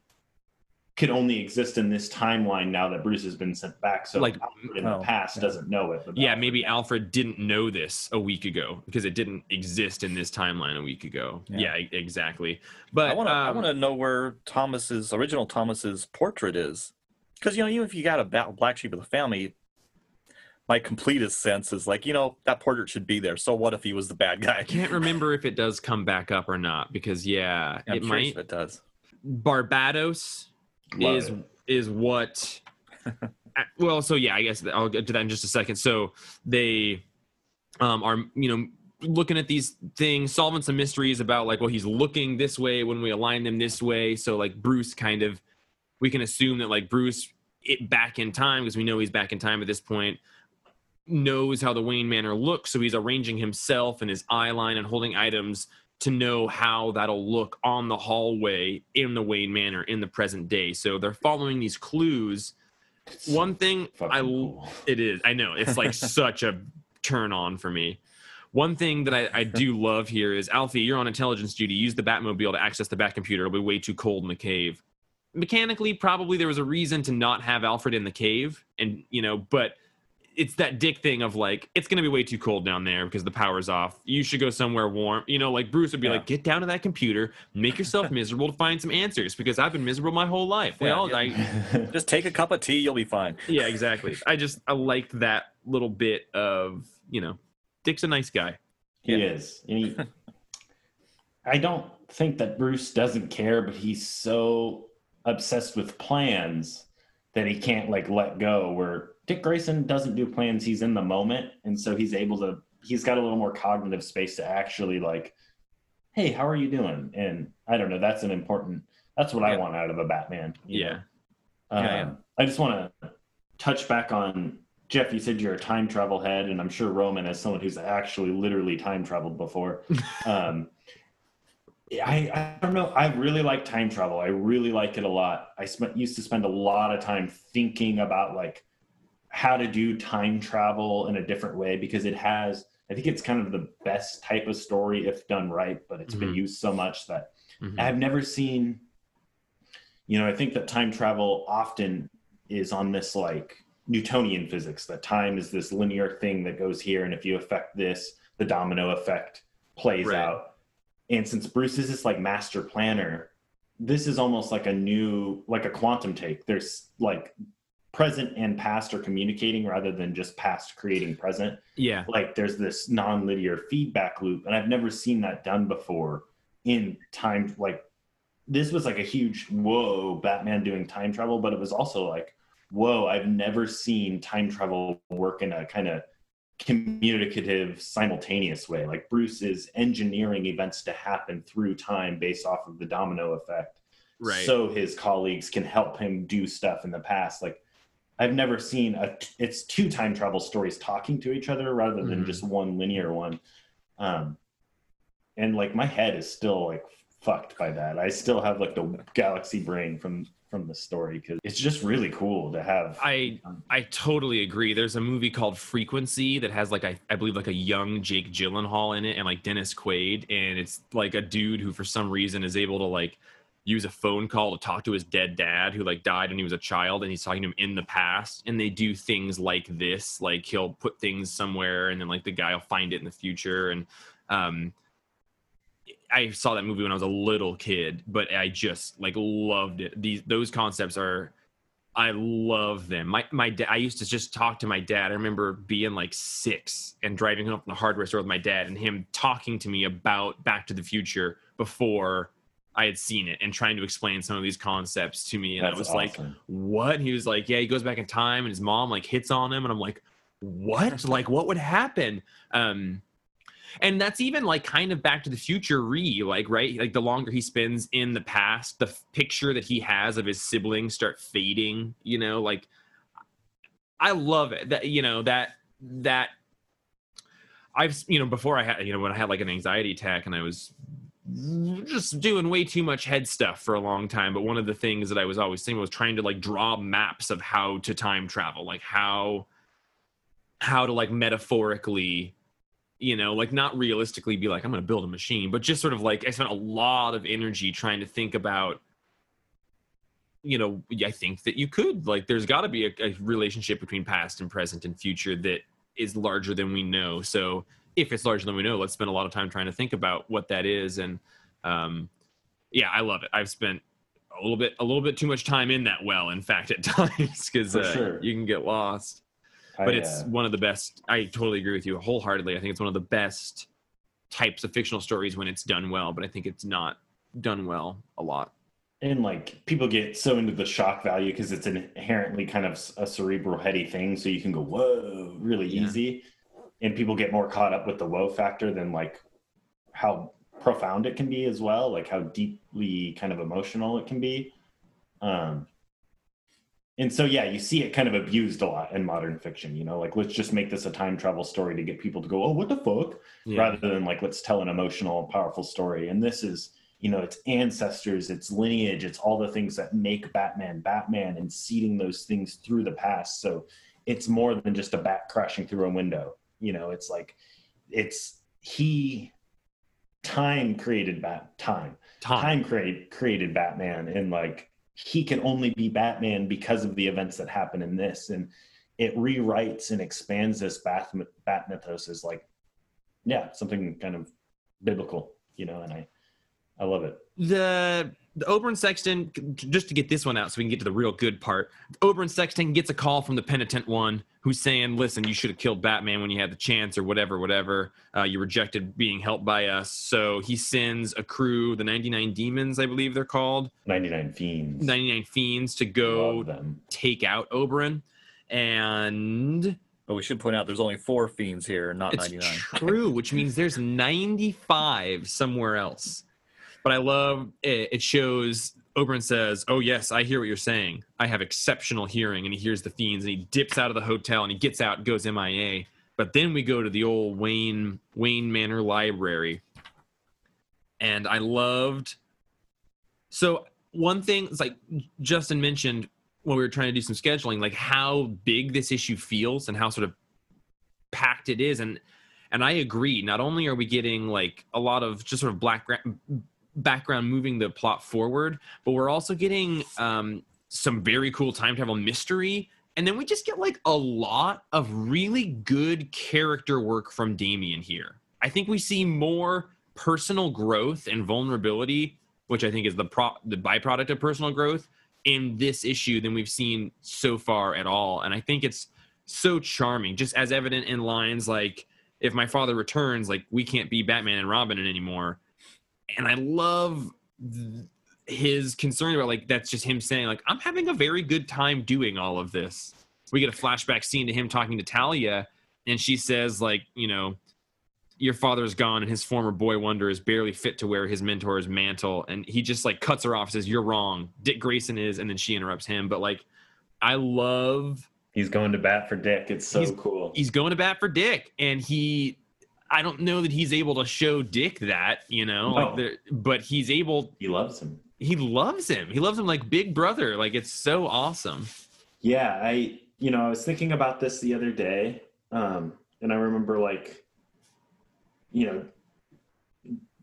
could only exist in this timeline now that Bruce has been sent back. So Like, Alfred in oh, the past yeah. doesn't know it. yeah, Alfred maybe. Alfred didn't know this a week ago because it didn't exist in this timeline a week ago. Yeah, Yeah. exactly. But I want to I um, want to know where Thomas's original Thomas's portrait is, because you know even if you got a black sheep of the family, my completest sense is like you know that portrait should be there. So what if he was the bad guy? I can't remember if it does come back up or not because yeah, I'm it curious might. if it does. Barbatos Love is it. is what well so yeah i guess i'll get to that in just a second. So they um are you know looking at these things solving some mysteries about like well he's looking this way when we align them this way. So like bruce kind of we can assume that like bruce it back in time because we know he's back in time at this point knows how the wayne manor looks. So he's arranging himself and his eye line and holding items to know how that'll look on the hallway in the Wayne Manor in the present day. So they're following these clues. One thing I cool. it is I know it's like such a turn on for me. One thing that I, I do love here is Alfie, you're on intelligence duty. Use the Batmobile to access the Bat computer. It'll be way too cold in the cave. Mechanically, probably there was a reason to not have Alfred in the cave, and you know, but it's that dick thing of like it's gonna be way too cold down there because the power's off. You should go somewhere warm. You know, like Bruce would be Yeah. like, get down to that computer, make yourself miserable to find some answers because I've been miserable my whole life. We Yeah, all, yeah. I, Just take a cup of tea, you'll be fine. yeah, exactly. I just I liked that little bit of you know, Dick's a nice guy. He Yeah. is. And he, I don't think that Bruce doesn't care, but he's so obsessed with plans that he can't like let go. Where Dick Grayson doesn't do plans, he's in the moment, and so he's able to. He's got a little more cognitive space to actually like, hey, how are you doing? And I don't know. That's an important. That's what I want out of a Batman. Yeah. Um, Yeah, yeah. I just want to touch back on Jeff. You said you're a time travel head, and I'm sure Roman, as someone who's actually literally time traveled before, um, I I don't know. I really like time travel. I really like it a lot. I spent used to spend a lot of time thinking about like how to do time travel in a different way because it has. I think it's kind of the best type of story if done right, but it's been Mhm. used so much that Mhm. I've never seen, you know, I think that time travel often is on this like Newtonian physics, that time is this linear thing that goes here. And if you affect this, the domino effect plays Right. out. And since Bruce is this like master planner, this is almost like a new, like a quantum take. There's like present and past are communicating rather than just past creating present Yeah. like there's this non-linear feedback loop and i've never seen that done before in time like this was like a huge whoa batman doing time travel but it was also like whoa i've never seen time travel work in a kind of communicative simultaneous way like bruce is engineering events to happen through time based off of the domino effect Right. so his colleagues can help him do stuff in the past like i've never seen a it's two time travel stories talking to each other rather than Mhm. just one linear one um and like my head is still like fucked by that. I still have like the galaxy brain from from the story because it's just really cool to have. I I totally agree. There's a movie called Frequency that has like I, I believe like a young Jake Gyllenhaal in it and like Dennis Quaid, and it's like a dude who for some reason is able to like use a phone call to talk to his dead dad who like died when he was a child and he's talking to him in the past and they do things like this like he'll put things somewhere and then like the guy will find it in the future and um I saw that movie when I was a little kid, but I just like loved it. These those concepts are I love them. My my da- I used to just talk to my dad. I remember being like six and driving home from the hardware store with my dad and him talking to me about Back to the Future before I had seen it and trying to explain some of these concepts to me. And That's I was like, what? And he was like, yeah, he goes back in time and his mom like hits on him. And I'm like, what? like, what would happen? Um, and that's even like kind of back to the future re like right like the longer he spends in the past the f- picture that he has of his siblings start fading you know like i love it that you know that that i've you know before i had you know when i had like an anxiety attack and i was just doing way too much head stuff for a long time. But one of the things that i was always thinking was trying to like draw maps of how to time travel like how how to like metaphorically you know like not realistically be like i'm to build a machine but just sort of like i spent a lot of energy trying to think about you know i think that you could like there's got to be a, a relationship between past and present and future that is larger than we know. So if it's larger than we know let's spend a lot of time trying to think about what that is. And um yeah i love it. I've spent a little bit a little bit too much time in that well in fact at times because uh, sure. you can get lost. I, but it's uh, one of the best i totally agree with you wholeheartedly. I think it's one of the best types of fictional stories when it's done well but i think it's not done well a lot. And like people get so into the shock value because it's inherently kind of a cerebral heady thing so you can go whoa really Yeah. easy and people get more caught up with the whoa factor than like how profound it can be as well like how deeply kind of emotional it can be. Um and so yeah you see it kind of abused a lot in modern fiction you know? Like let's just make this a time travel story to get people to go oh what the fuck? Rather than like let's tell an emotional powerful story. And this is you know its ancestors its lineage it's all the things that make batman batman and seeding those things through the past. So it's more than just a bat crashing through a window you know it's like it's he time created bat time. Time, time create, created batman and like he can only be batman because of the events that happen in this and it rewrites and expands this bat, bat mythos as like yeah something kind of biblical you know and i i love it. The the Oberon Sexton, just to get this one out so we can get to the real good part. Oberon Sexton gets a call from the penitent one who's saying, Listen, you should have killed Batman when you had the chance, or whatever, whatever. Uh, you rejected being helped by us. So he sends a crew, the 99 Demons, I believe they're called, 99 fiends 99 Fiends, to go them take out Oberon. And But we should point out there's only four fiends here, not it's 99. true, which means there's 95 somewhere else. But I love it. It shows Oberon says, "Oh yes, I hear what you're saying. I have exceptional hearing." And he hears the fiends, and he dips out of the hotel, and he gets out, goes MIA. But then we go to the old Wayne Wayne Manor Library, and I loved. So one thing is like Justin mentioned when we were trying to do some scheduling, like how big this issue feels and how sort of packed it is, and and I agree. Not only are we getting like a lot of just sort of black background moving the plot forward, but we're also getting um, some very cool time travel mystery. And then we just get like a lot of really good character work from Damian here. I think we see more personal growth and vulnerability, which I think is the pro- the byproduct of personal growth in this issue than we've seen so far at all. And I think it's so charming, just as evident in lines like, if my father returns, like we can't be Batman and Robin anymore. And I love th- his concern about like that's just him saying like I'm having a very good time doing all of this. We get a flashback scene to him talking to Talia, and she says like you know your father's gone and his former boy wonder is barely fit to wear his mentor's mantle. And he just like cuts her off says you're wrong. Dick grayson is and then she interrupts him. But like i love he's going to bat for dick. It's so He's- cool. he's going to bat for Dick, and he, I don't know that he's able to show Dick that, you know, No. like the, but he's able. He loves him. He loves him. He loves him like Big Brother. Like it's so awesome. Yeah, I you know I was thinking about this the other day, um, and I remember like, you know,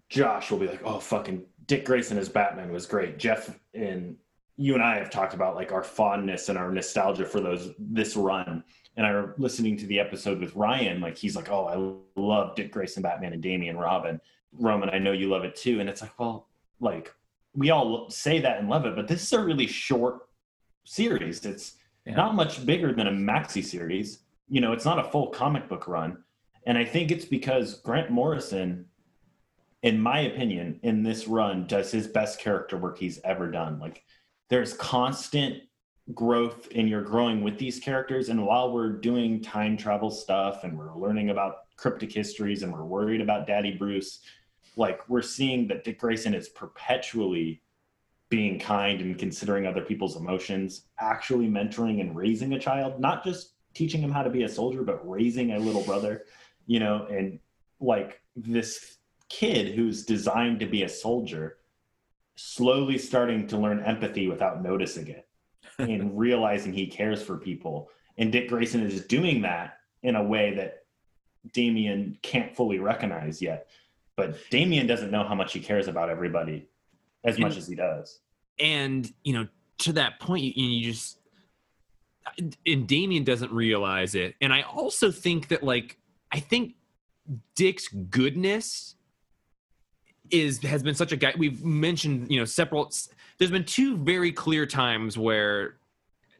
Josh will be like, "Oh, fucking Dick Grayson as Batman was great." Jeff and you and I have talked about like our fondness and our nostalgia for those this run. And I were listening to the episode with Ryan, like he's like, "Oh, I love Dick Grayson Batman and Damian Robin." Roman, I know you love it too, and it's like, well, like we all say that and love it, but this is a really short series. It's Yeah. not much bigger than a maxi series. You know, it's not a full comic book run. And I think it's because Grant Morrison, in my opinion, in this run, does his best character work he's ever done. Like, there's constant growth, and you're growing with these characters. And while we're doing time travel stuff and we're learning about cryptic histories and we're worried about Daddy Bruce, like, we're seeing that Dick Grayson is perpetually being kind and considering other people's emotions, actually mentoring and raising a child, not just teaching him how to be a soldier, but raising a little brother, you know, and like this kid who's designed to be a soldier slowly starting to learn empathy without noticing it and realizing he cares for people. And Dick Grayson is doing that in a way that Damian can't fully recognize yet. But Damian doesn't know how much he cares about everybody as much as he does. and you know to that point you, you just and damian doesn't realize it and i also think that like i think dick's goodness is has been such a guy we've mentioned you know several there's been two very clear times where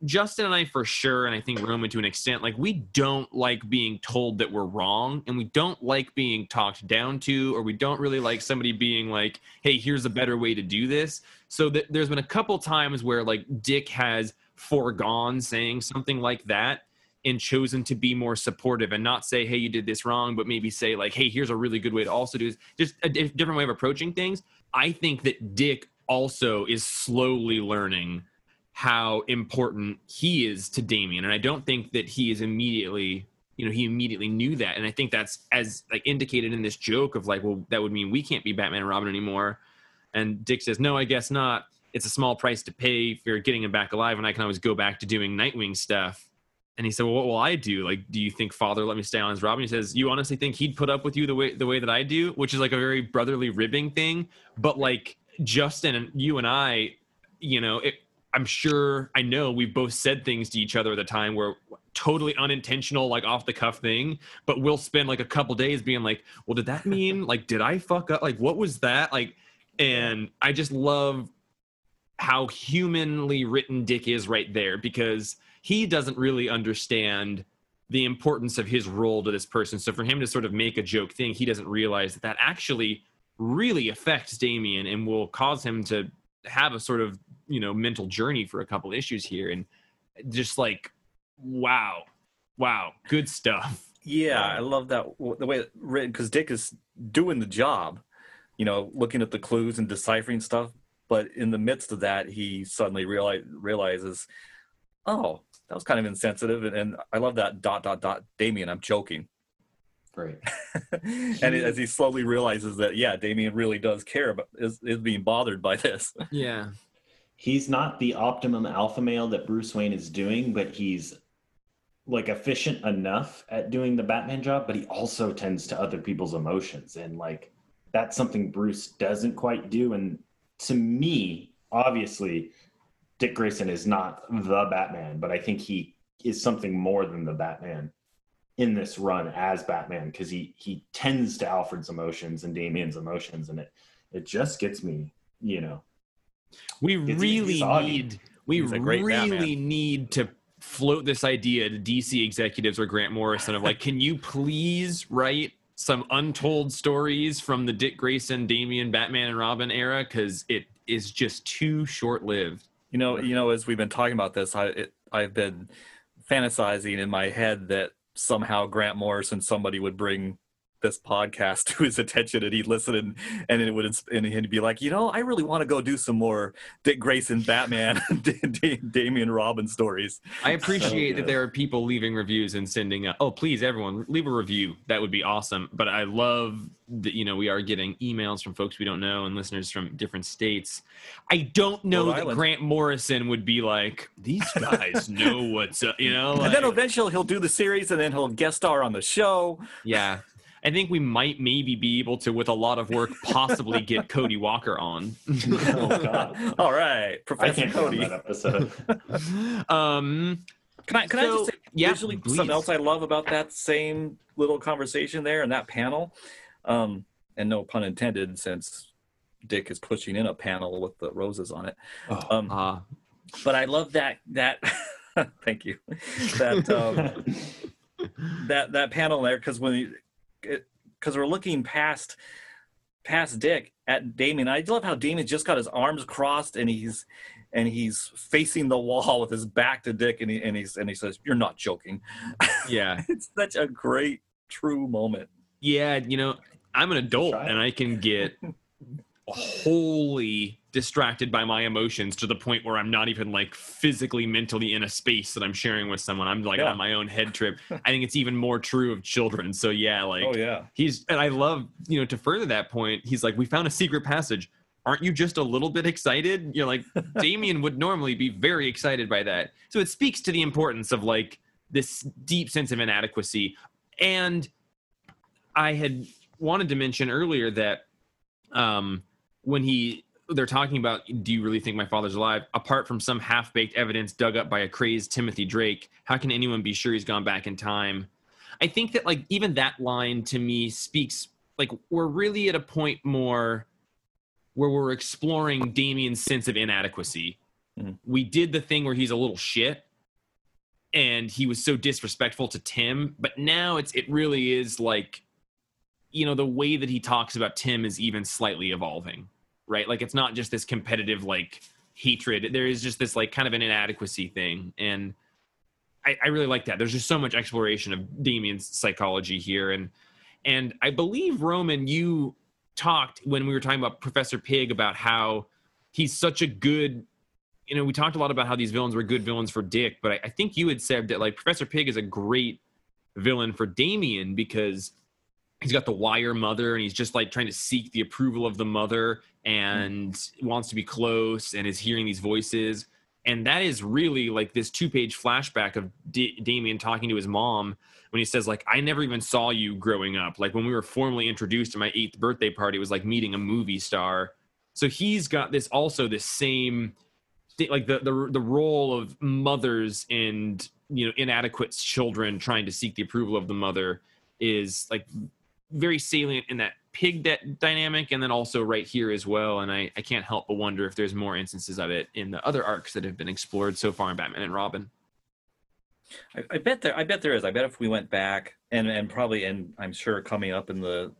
justin and i for sure and i think roman to an extent like we don't like being told that we're wrong and we don't like being talked down to or we don't really like somebody being like hey here's a better way to do this. So th- there's been a couple times where like Dick has foregone saying something like that and chosen to be more supportive and not say, "Hey, you did this wrong," but maybe say like, "Hey, here's a really good way to also do this." Just a di- different way of approaching things. I think that Dick also is slowly learning how important he is to Damian, and I don't think that he is immediately you know he immediately knew that and i think that's as like indicated in this joke of like well that would mean we can't be batman and robin anymore and Dick says, No, I guess not. It's a small price to pay for getting him back alive, and I can always go back to doing Nightwing stuff. And he said, Well, what will I do? Like, do you think father let me stay on as Robin? He says, You honestly think he'd put up with you the way the way that I do? Which is like a very brotherly ribbing thing. But like Justin and you and I, you know, it, I'm sure I know we've both said things to each other at the time where totally unintentional, like off the cuff thing, but we'll spend like a couple days being like, Well, did that mean like did I fuck up? Like what was that? Like and I just love how humanly written Dick is right there because he doesn't really understand the importance of his role to this person. So for him to sort of make a joke thing, he doesn't realize that that actually really affects Damian and will cause him to have a sort of you know mental journey for a couple issues here and just like wow wow good stuff Yeah, um, I love that the way it because Dick is doing the job, you know, looking at the clues and deciphering stuff. But in the midst of that, he suddenly realize, realizes, oh, that was kind of insensitive. And, and I love that dot dot dot. Damian, I'm joking. Great. and as he slowly realizes that, yeah, Damian really does care about is is being bothered by this. yeah he's not the optimum alpha male that Bruce Wayne is doing, but he's like efficient enough at doing the Batman job, but he also tends to other people's emotions. And like that's something Bruce doesn't quite do. And to me, obviously, Dick Grayson is not the Batman, but I think he is something more than the Batman in this run as Batman because he he tends to Alfred's emotions and Damian's emotions, and it it just gets me, you know, we really need we He's a great really Batman. need to float this idea to DC executives or Grant Morrison of like, can you please write some untold stories from the Dick Grayson, Damian, Batman, and Robin era? Because it is just too short lived. You know, you know, as we've been talking about this, I it, I've been fantasizing in my head that somehow Grant Morrison somebody would bring this podcast to his attention and he'd listen and and it would and he'd be like, you know, I really want to go do some more Dick Grayson Batman Da- Da- Damian Robin stories. I appreciate that there are people leaving reviews and sending. Uh, oh, please, everyone, leave a review. That would be awesome. But I love that you know we are getting emails from folks we don't know and listeners from different states. I don't know Rhode that Island. Grant Morrison would be like these guys know what's up. You know, and then eventually he'll do the series and then he'll guest star on the show. yeah. I think we might maybe be able to, with a lot of work, possibly get Cody Walker on. oh God, All right, Professor can't be on Cody. episode. um, Can I can I just say yeah, visually please. something else I love about that same little conversation there and that panel, um, and no pun intended, since Dick is pushing in a panel with the roses on it. Oh, Um, uh, but I love that that. thank you. That um, that that panel there because when because we're looking past past Dick at Damian. I love how Damian just got his arms crossed and he's and he's facing the wall with his back to Dick and he and he's and he says, "You're not joking." yeah. it's such a great true moment. Yeah, you know, I'm an adult and I can get wholly distracted by my emotions to the point where I'm not even like physically, mentally in a space that I'm sharing with someone. I'm like Yeah. on my own head trip. I think it's even more true of children. So yeah, like oh yeah. he's and I love, you know, to further that point, he's like, We found a secret passage. Aren't you just a little bit excited? You're like, Damian would normally be very excited by that. So it speaks to the importance of like this deep sense of inadequacy. And I had wanted to mention earlier that um, when he they're talking about do you really think my father's alive? Apart from some half-baked evidence dug up by a crazed timothy drake how can anyone be sure he's gone back in time? I think that like even that line to me speaks like we're really at a point more where we're exploring damian's sense of inadequacy. Mhm. we did the thing where he's a little shit and he was so disrespectful to tim but now it's it really is like you know the way that he talks about tim is even slightly evolving right? Like it's not just this competitive like hatred. There is just this like kind of an inadequacy thing. And I, I really like that. There's just so much exploration of damian's psychology here. And and i believe roman you talked when we were talking about professor pyg about how he's such a good you know we talked a lot about how these villains were good villains for dick but i, I think you had said that like professor pyg is a great villain for damian because he's got the wire mother and he's just like trying to seek the approval of the mother and wants to be close and is hearing these voices. And that is really like this two page flashback of D- damian talking to his mom when he says like i never even saw you growing up. Like when we were formally introduced to my eighth birthday party it was like meeting a movie star. So he's got this also this same like the the, the role of mothers and you know inadequate children trying to seek the approval of the mother is like very salient in that pig that dynamic and then also right here as well and I, I can't help but wonder if there's more instances of it in the other arcs that have been explored so far in batman and robin I, I bet there. I bet there is. I bet if we went back and and probably and I'm sure coming up in the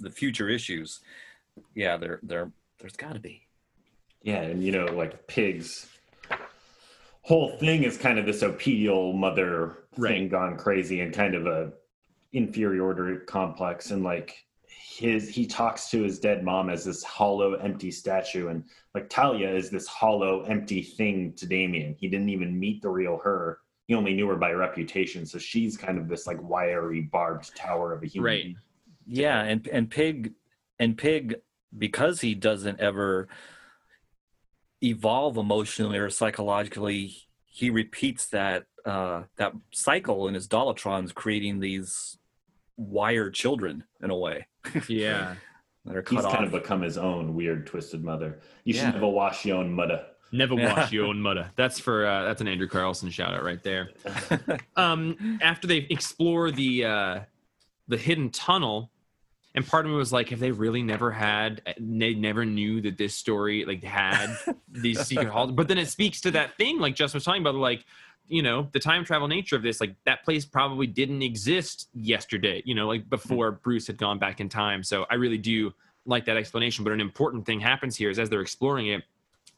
the future issues, yeah, there there there's got to be. Yeah, and you know, like pigs. Whole thing is kind of this oedipal mother thing gone crazy and kind of a inferiority complex and like his he talks to his dead mom as this hollow empty statue and like Talia is this hollow empty thing to Damian. He didn't even meet the real her. He only knew her by reputation. So she's kind of this like wiry barbed tower of a human Right. Yeah, and and pig and pig because he doesn't ever evolve emotionally or psychologically, he repeats that uh, that cycle in his Dollotrons, creating these wired children in a way yeah that are He's cut kind of become his own weird twisted mother. You should Yeah. never wash your own mother. never Yeah. wash your own mother that's for uh, that's an andrew carlson shout out right there um after they explore the uh the hidden tunnel and part of me was like if they really never had they never knew that this story like had these secret halls but then it speaks to that thing like Justin was talking about like you know the time travel nature of this like that place probably didn't exist yesterday you know like mm-hmm. before bruce had gone back in time. So i really do like that explanation but an important thing happens here is as they're exploring it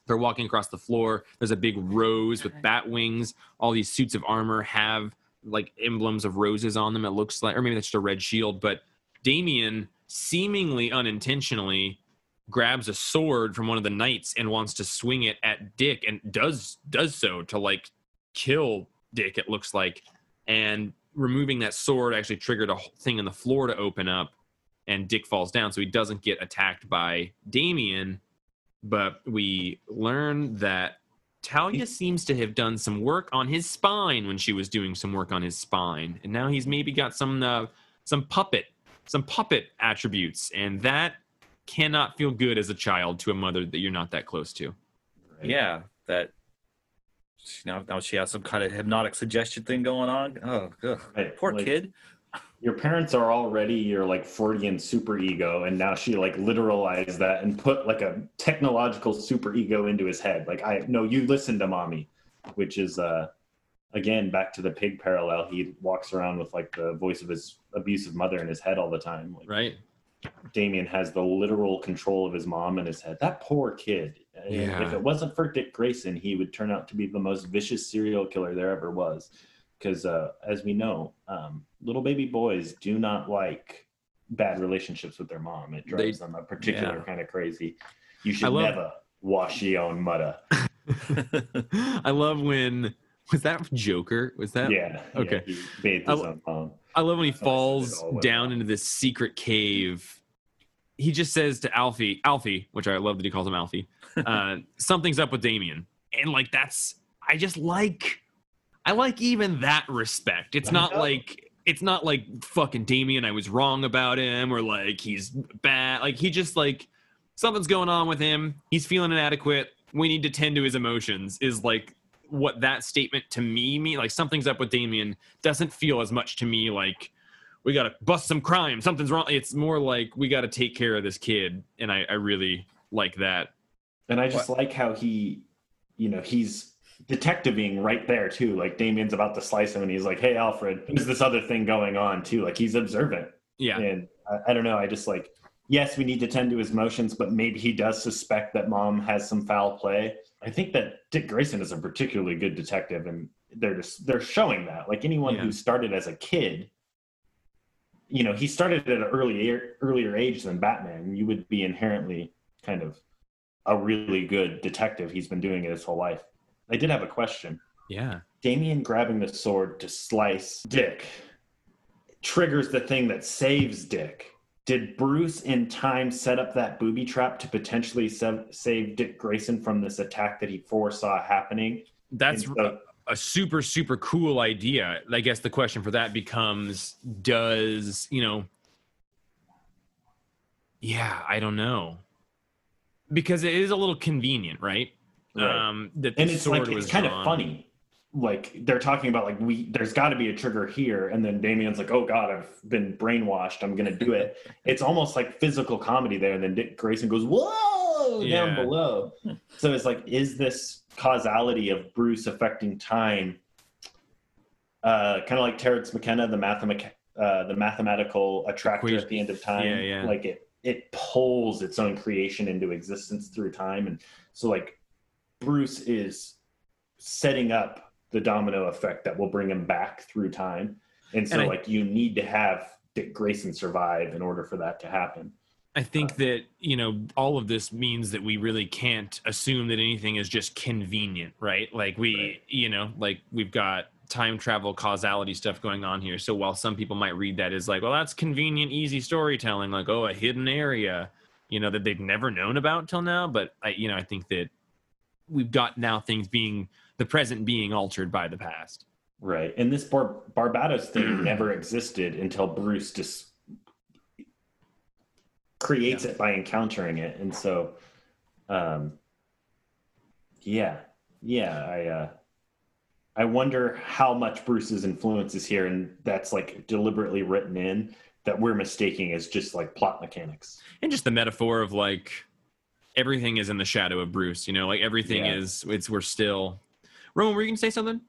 they're walking across the floor there's a big rose with bat wings. All these suits of armor have like emblems of roses on them it looks like or maybe that's just a red shield but Damian seemingly unintentionally grabs a sword from one of the knights and wants to swing it at Dick and does does so to like kill Dick it looks like and removing that sword actually triggered a thing in the floor to open up and Dick falls down so he doesn't get attacked by Damian. But we learn that Talia seems to have done some work on his spine when she was doing some work on his spine and now he's maybe got some uh, some puppet some puppet attributes and that cannot feel good as a child to a mother that you're not that close to. Yeah, that now now she has some kind of hypnotic suggestion thing going on. Oh, ugh. Right, poor like, kid. Your parents are already your like Freudian super ego, and now she like literalized that and put like a technological super ego into his head. Like, I no, you listen to mommy, which is uh again back to the pig parallel. He walks around with like the voice of his abusive mother in his head all the time. Like, right Damian has the literal control of his mom in his head. That poor kid. Yeah. If it wasn't for Dick Grayson, he would turn out to be the most vicious serial killer there ever was. Because uh, as we know, um, little baby boys do not like bad relationships with their mom. It drives them a particular yeah. kind of crazy. You should love- never wash your own mudder. I love when was that Joker? Was that yeah. okay. Yeah, I. I love when he falls down into this secret cave. He just says to Alfie, Alfie, which I love that he calls him Alfie, uh, something's up with Damian. And like that's I just like I like even that respect. It's not like it's not like fucking Damian, I was wrong about him, or like he's bad. Like he just like something's going on with him. He's feeling inadequate. We need to tend to his emotions. Is like what that statement to me mean. Like something's up with Damian doesn't feel as much to me like we got to bust some crime. Something's wrong. It's more like we got to take care of this kid, and I, I really like that. And I just like how he, you know, he's detectiving right there too. Like Damian's about to slice him, and he's like, "Hey, Alfred, there's this other thing going on too." Like he's observant, Yeah, and I, I don't know. I just like, yes, we need to tend to his motions, but maybe he does suspect that mom has some foul play. I think that Dick Grayson is a particularly good detective, and they're just they're showing that. Like anyone Yeah. who started as a kid. You know, he started at an earlier earlier age than Batman. You would be inherently kind of a really good detective. He's been doing it his whole life. I did have a question. yeah. Damian grabbing the sword to slice Dick triggers the thing that saves Dick. Did Bruce in time set up that booby trap to potentially sa- save Dick Grayson from this attack that he foresaw happening? That's so- a super super cool idea. I guess the question for that becomes: Does you know? Yeah, I don't know because it is a little convenient, right? Right. Um, that and it's like it's kind of funny. Like they're talking about like we there's got to be a trigger here, and then Damian's like, "Oh God, I've been brainwashed. I'm gonna do it." it's almost like physical comedy there. And then Dick Grayson goes, "Whoa!" Yeah. down below. So it's like, is this causality of Bruce affecting time? Uh, kind of like Terence McKenna, the mathematic, uh, the mathematical attractor Equation. at the end of time. Yeah, yeah. Like it, it pulls its own creation into existence through time, and so like Bruce is setting up the domino effect that will bring him back through time. And so And I- like you need to have Dick Grayson survive in order for that to happen. I think that you know all of this means that we really can't assume that anything is just convenient, right? Like we, Right. you know, like we've got time travel causality stuff going on here. So while some people might read that as like, well, that's convenient, easy storytelling, like oh, a hidden area, you know, that they've never known about till now. But I, you know, I think that we've got now things being the present being altered by the past. Right. And this Bar- Barbatos thing never existed until Bruce just creates it by encountering it. And so, um, yeah, yeah, I, uh, I wonder how much Bruce's influence is here, and that's like deliberately written in that we're mistaking as just like plot mechanics. and just the metaphor of like everything is in the shadow of Bruce. You know, like everything Yeah. is. It's we're still. Roman, were you gonna say something?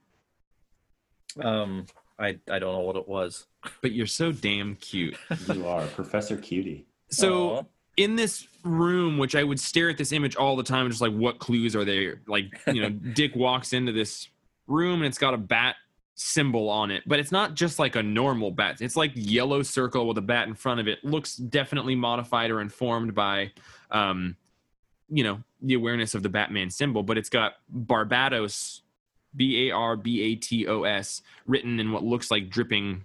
Um, I I don't know what it was. But you're so damn cute. You are Professor Cutie. So Aw. in this room, which I would stare at this image all the time, just like what clues are there? Like you know, Dick walks into this room and it's got a bat symbol on it, but it's not just like a normal bat. It's like yellow circle with a bat in front of it. Looks definitely modified or informed by, um, you know, the awareness of the Batman symbol. But it's got Barbatos, B A R B A T O S, written in what looks like dripping,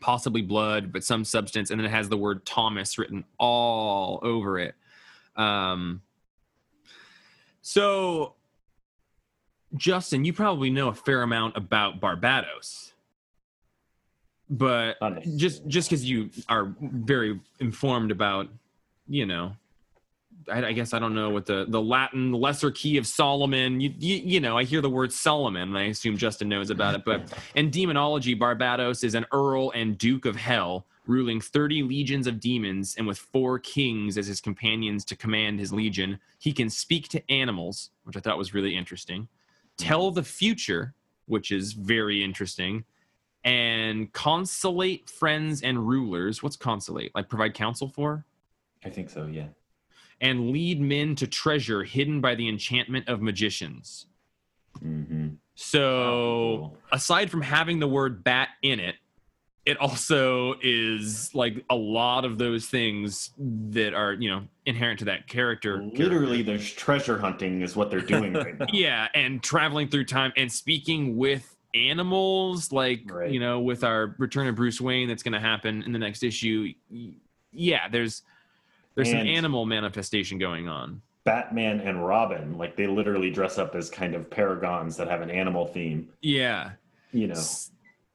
possibly blood, but some substance, and then it has the word Thomas written all over it. Um, so Justin, you probably know a fair amount about Barbatos, but just just because you are very informed about, you know, I, I guess I don't know what the the Latin lesser key of Solomon. You, you you know, I hear the word Solomon, and I assume Justin knows about it. But in demonology, Barbatos is an earl and duke of hell, ruling thirty legions of demons, and with four kings as his companions to command his legion. He can speak to animals, which I thought was really interesting tell the future, which is very interesting, and consolate friends and rulers. What's consolate? Like provide counsel for? I think so. Yeah. And lead men to treasure hidden by the enchantment of magicians. Mm-hmm. So, aside from having the word bat in it, it also is like a lot of those things that are, you know, inherent to that character. Literally, there's treasure hunting is what they're doing right now. yeah and traveling through time and speaking with animals like Right. you know with our return of bruce wayne that's going to happen in the next issue yeah there's there's some And- animal manifestation going on Batman and Robin, like they literally dress up as kind of paragons that have an animal theme. yeah You know, S-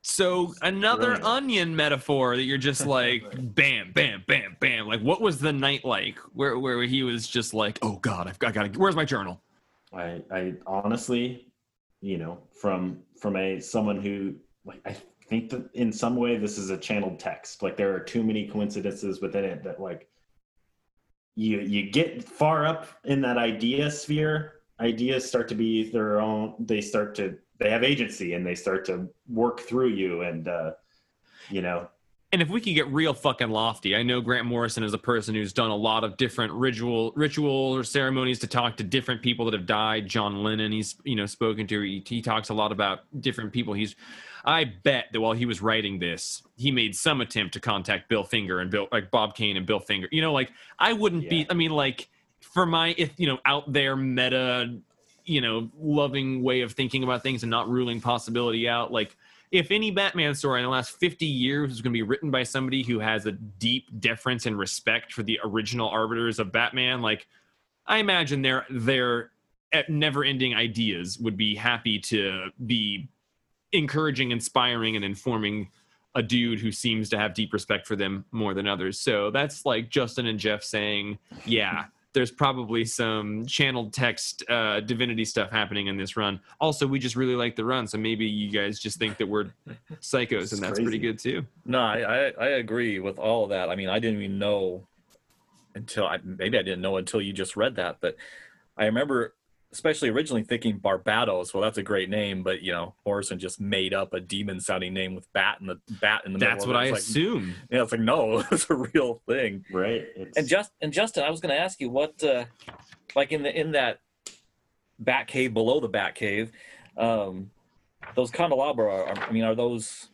so another Brilliant. onion metaphor that you're just like bam bam bam bam like what was the night like where where he was just like oh god i've got, I got to where's my journal I, I honestly, you know, from from a someone who like I think that in some way this is a channeled text. Like there are too many coincidences within it that like you you get far up in that idea sphere. Ideas start to be their own. They start to they have agency and they start to work through you and uh, you know and if we could get real fucking lofty, I know Grant Morrison is a person who's done a lot of different ritual ritual or ceremonies to talk to different people that have died. John Lennon, he's you know spoken to. He, he talks a lot about different people. He's, I bet that while he was writing this, he made some attempt to contact Bill Finger and Bill like Bob Kane and Bill Finger. You know, like I wouldn't be. I mean, like for my if you know out there meta, you know, loving way of thinking about things and not ruling possibility out, like if any Batman story in the last 50 years is going to be written by somebody who has a deep deference and respect for the original arbiters of Batman, like I imagine their their eh, never-ending ideas would be happy to be encouraging, inspiring, and informing a dude who seems to have deep respect for them more than others. So that's like Justin and Jeff saying, yeah. There's probably some channeled text uh, divinity stuff happening in this run. Also, we just really like the run, so maybe you guys just think that we're psychos, It's and that's pretty good too. No, I, I I agree with all of that. I mean, I didn't even know until I maybe I didn't know until you just read that, but I remember especially originally thinking Barbatos. Well, that's a great name, but you know, Morrison just made up a demon-sounding name with bat in the bat in the middle. That's of what. I It's like, assumed. Yeah, it's like no, it's a real thing. right. It's, And just and Justin, I was going to ask you what, uh, like in the in that bat cave below the bat cave, um, those candelabra. Are, I mean, are those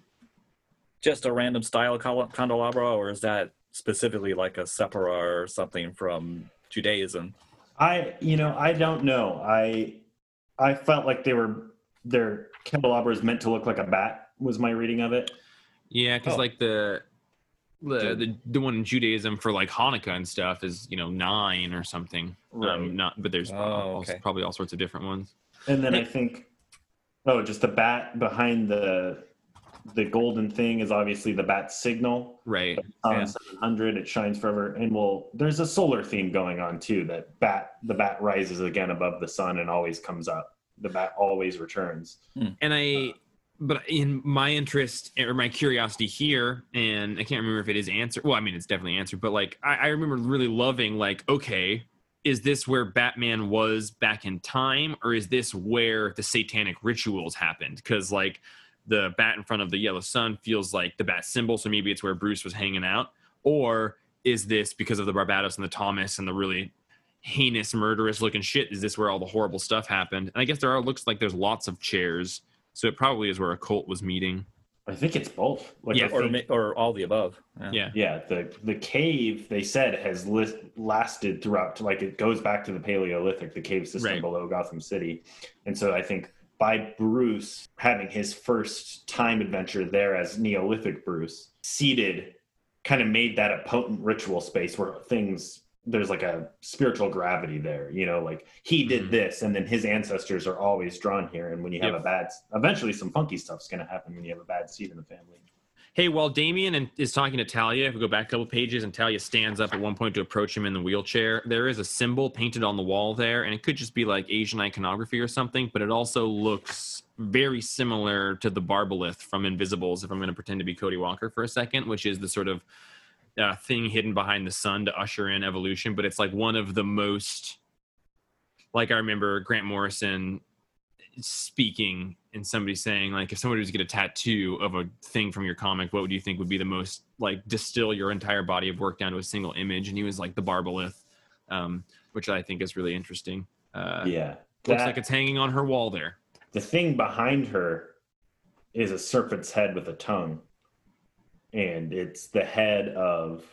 just a random style candelabra, or is that specifically like a separa or something from Judaism? I, you know, I don't know. I, I felt like they were their candelabras meant to look like a bat. Was my reading of it? Yeah, because Oh. like the the, the the one in Judaism for like Hanukkah and stuff is you know nine or something. Right. Um, not, but there's Oh, also- okay. probably all sorts of different ones. And then I think, oh, just the bat behind the the golden thing is obviously the bat signal. Right. On Yeah. 700, it shines forever, and well, there's a solar theme going on too. That bat, the bat rises again above the sun and always comes up. The bat always returns. Hmm. and I, but in my interest or my curiosity here, and I can't remember if it is answered. Well, I mean, it's definitely answered, but like I, I remember really loving, like, okay, is this where Batman was back in time, or is this where the satanic rituals happened? Because like the bat in front of the yellow sun feels like the bat symbol, so maybe it's where Bruce was hanging out, or is this because of the Barbatos and the Thomas and the really heinous, murderous looking shit? Is this where all the horrible stuff happened? And I guess there are looks like there's lots of chairs So it probably is where a cult was meeting. I think it's both. Like Yeah, or think- or all the above. Yeah. yeah, the the cave they said has list, lasted throughout. Like it goes back to the Paleolithic, the cave system Right. below Gotham City, and so I think by Bruce having his first time adventure there as Neolithic Bruce, seated kind of made that a potent ritual space where things there's like a spiritual gravity there. You know, like he did Mhm. this, and then his ancestors are always drawn here. And when you have Yep. a bad, eventually some funky stuff's going to happen when you have a bad seed in the family. Hey, while Damian is talking to Talia, if we go back a couple pages and Talia stands up at one point to approach him in the wheelchair, there is a symbol painted on the wall there, and it could just be like Asian iconography or something, but it also looks very similar to the Barbalith from Invisibles, if I'm going to pretend to be Cody Walker for a second, which is the sort of uh, thing hidden behind the sun to usher in evolution. But it's like one of the most, like I remember Grant Morrison speaking and somebody saying like if somebody was to get a tattoo of a thing from your comic what would you think would be the most like distill your entire body of work down to a single image? And he was like the barbalith um, which i think is really interesting. Uh, yeah, looks like it's hanging on her wall there. The thing behind her is a serpent's head with a tongue. And it's the head of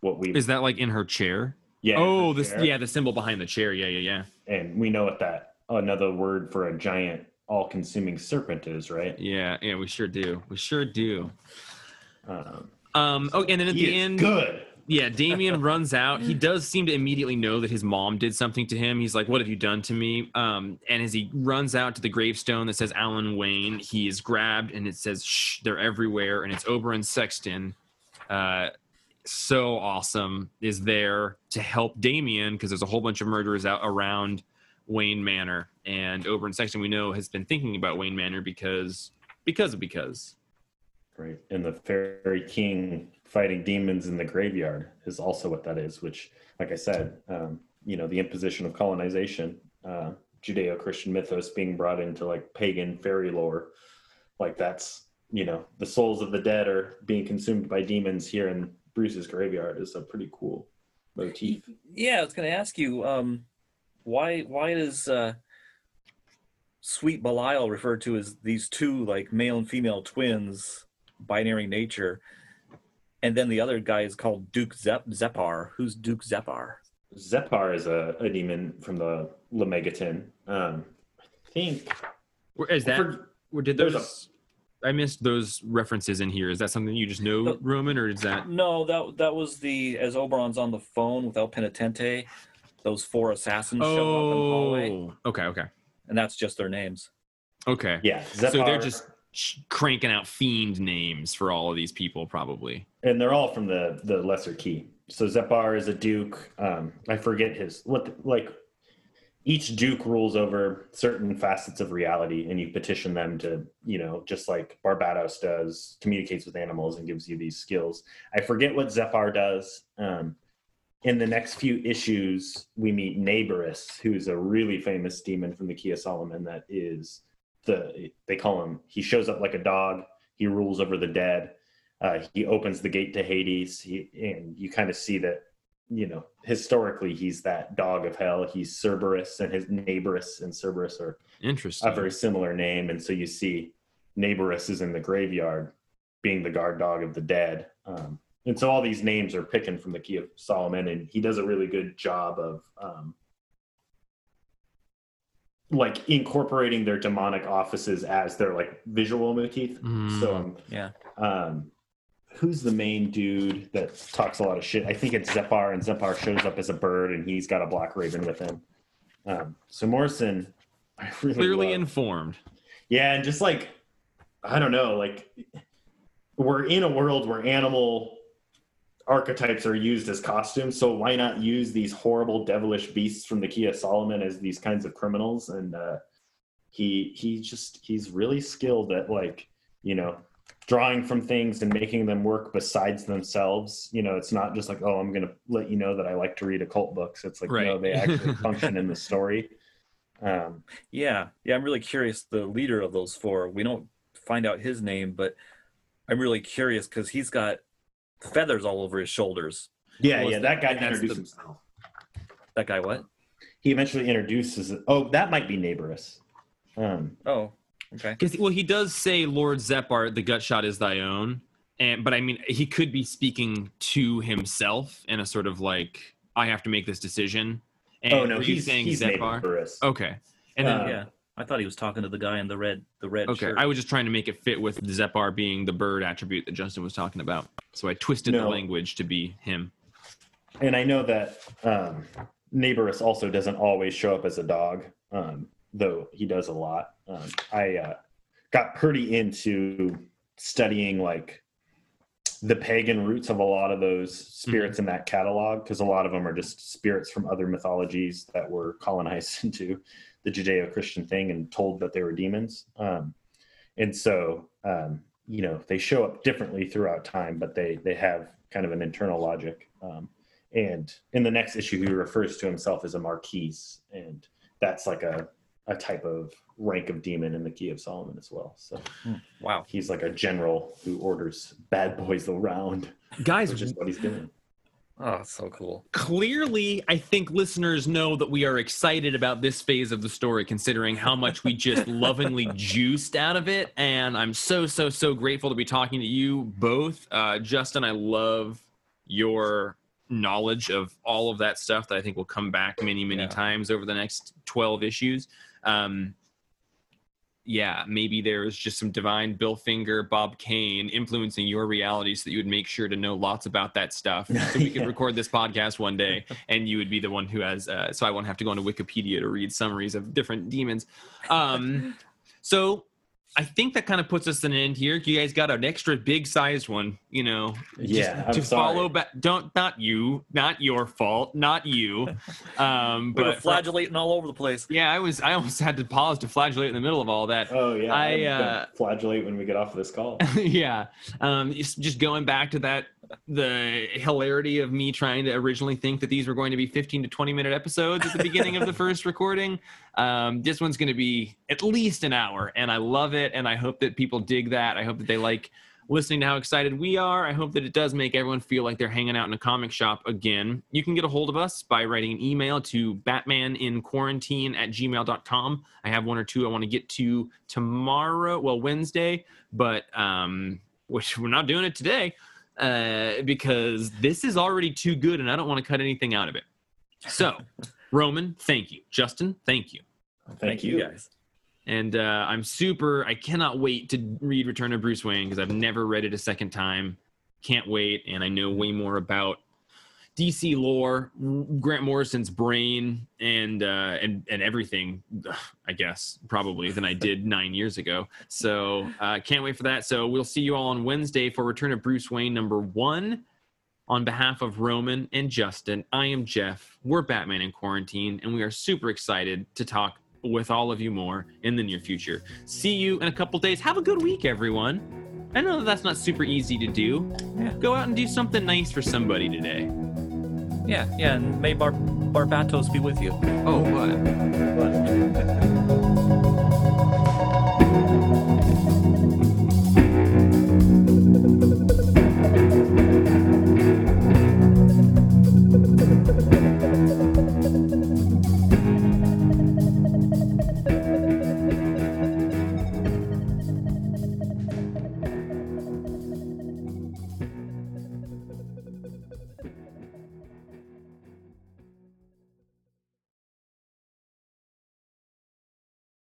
what we is that like in her chair? Yeah oh this chair. yeah the symbol behind the chair. Yeah yeah yeah. And we know what that another word for a giant all-consuming serpent is right yeah yeah we sure do we sure do um um oh and then at he the end good Yeah, Damian runs out. He does seem to immediately know that his mom did something to him. He's like, "What have you done to me?" Um, and as he runs out to the gravestone that says Alan Wayne, he is grabbed and it says, "Shh, they're everywhere." And it's Oberon Sexton, uh, so awesome, is there to help Damian because there's a whole bunch of murderers out around Wayne Manor, and Oberon Sexton we know has been thinking about Wayne Manor because because of because. right. And the fairy king fighting demons in the graveyard is also what that is which like i said um you know the imposition of colonization uh judeo-christian mythos being brought into like pagan fairy lore. Like that's you know the souls of the dead are being consumed by demons here in bruce's graveyard is a pretty cool motif. Yeah, I was going to ask you, um, why why is uh, Sweet Belial referred to as these two like male and female twins, binary nature, and then the other guy is called Duke Zep- Zepar. Who's Duke Zepar? zepar is a, a demon from the lemegeton um i think Where- Is that? for- Or did those? I missed those references in here. Is that something you just know, The- Roman, or is that? No, that that was the as Oberon's on the phone with El Penitente, those four assassins show up in the hallway, Oh, okay, okay, and that's just their names. okay. yeah So they're just cranking out fiend names for all of these people, probably. and they're all from the the lesser key. So zepar is a duke. Um i forget his what the- like each duke rules over certain facets of reality and you petition them to you know just like barbatos does communicates with animals and gives you these skills. I forget what zepar does. Um in the next few issues we meet naberius who's a really famous demon from the key of solomon that is the they call him he shows up like a dog he rules over the dead uh, he opens the gate to Hades, he, and you kind of see that, you know, historically he's that dog of hell. He's Cerberus, and his Naberius and Cerberus are Interesting. a very similar name, and so you see Naberius is in the graveyard, being the guard dog of the dead. Um, and so all these names are picking from the Key of Solomon, and he does a really good job of um, like incorporating their demonic offices as their like visual motif. Mm. So um, Yeah. um who's the main dude that talks a lot of shit i think it's zepar and zepar shows up as a bird and he's got a black raven with him um so morrison i really Clearly love- informed. yeah and just like i don't know like we're in a world where animal archetypes are used as costumes so why not use these horrible devilish beasts from the key of solomon as these kinds of criminals? And uh he he just he's really skilled at like you know drawing from things and making them work besides themselves. You know it's not just like oh i'm gonna let you know that i like to read occult books. It's like no they actually function in the story. Um Yeah, yeah, I'm really curious. The leader of those four, we don't find out his name, but I'm really curious because he's got feathers all over his shoulders. yeah yeah it's that guy and introduced the- himself That guy, what? he eventually introduces oh that might be naberius um Oh, Okay. Because well, he does say Lord Zepar, the gut shot is thy own, and but I mean he could be speaking to himself in a sort of like I have to make this decision. And oh no, were you he's saying he's Zepar? Naberius. Okay, and then Uh, yeah. I thought he was talking to the guy in the red the red okay, shirt. I was just trying to make it fit with Zepar being the bird attribute that Justin was talking about. So I twisted the language to be him. and I know that um, Naberius also doesn't always show up as a dog, um, though he does a lot. Um, I uh, got pretty into studying like the pagan roots of a lot of those spirits in that catalog because a lot of them are just spirits from other mythologies that were colonized into the Judeo-Christian thing and told that they were demons. Um, and so, um, you know, they show up differently throughout time, but they they have kind of an internal logic. Um, and in the next issue, he refers to himself as a marquise, and that's like a a type of rank of demon in the Key of Solomon as well. So wow. he's like a general who orders bad boys around, Guys, which is what he's doing. Oh, so cool. clearly i think listeners know that we are excited about this phase of the story considering how much we just lovingly juiced out of it and i'm so so so grateful to be talking to you both uh, justin i love your knowledge of all of that stuff that i think will come back many many Yeah. times over the next 12 issues um, yeah, maybe there's just some divine Bill Finger, Bob Kane influencing your reality so that you would make sure to know lots about that stuff. So we could record this podcast one day and you would be the one who has, uh, so I won't have to go into Wikipedia to read summaries of different demons. Um, so I think that kind of puts us an end here. You guys got an extra big sized one, you know, Yeah, I'm to sorry. follow back. Don't, not you, not your fault, not you. Um, We were but flagellating all over the place. yeah, I was, I almost had to pause to flagellate in the middle of all that. Oh yeah, I, I'm uh, flagellate when we get off of this call. yeah um just, just going back to that the hilarity of me trying to originally think that these were going to be 15 to 20 minute episodes at the beginning of the first recording. Um this one's going to be at least an hour and i love it and i hope that people dig that. I hope that they like listening to how excited we are. I hope that it does make everyone feel like they're hanging out in a comic shop again. You can get a hold of us by writing an email to batmaninquarantine at gmail.com i have one or two i want to get to tomorrow well wednesday but um which we're not doing it today uh because this is already too good and i don't want to cut anything out of it so roman thank you justin thank you Thank, you. guys. and uh, I'm super. I cannot wait to read Return of Bruce Wayne because I've never read it a second time. Can't wait, and I know way more about DC lore, Grant Morrison's brain, and uh, and and everything. I guess probably than I did nine years ago. So uh, can't wait for that. So we'll see you all on Wednesday for Return of Bruce Wayne number one. On behalf of Roman and Justin, I am Jeff. We're Batman in Quarantine, and we are super excited to talk with all of you more in the near future. See you in a couple days. Have a good week, everyone. I know that that's not super easy to do. Yeah. Go out and do something nice for somebody today. Yeah, yeah, and may Bar- Barbatos be with you. Oh, what? But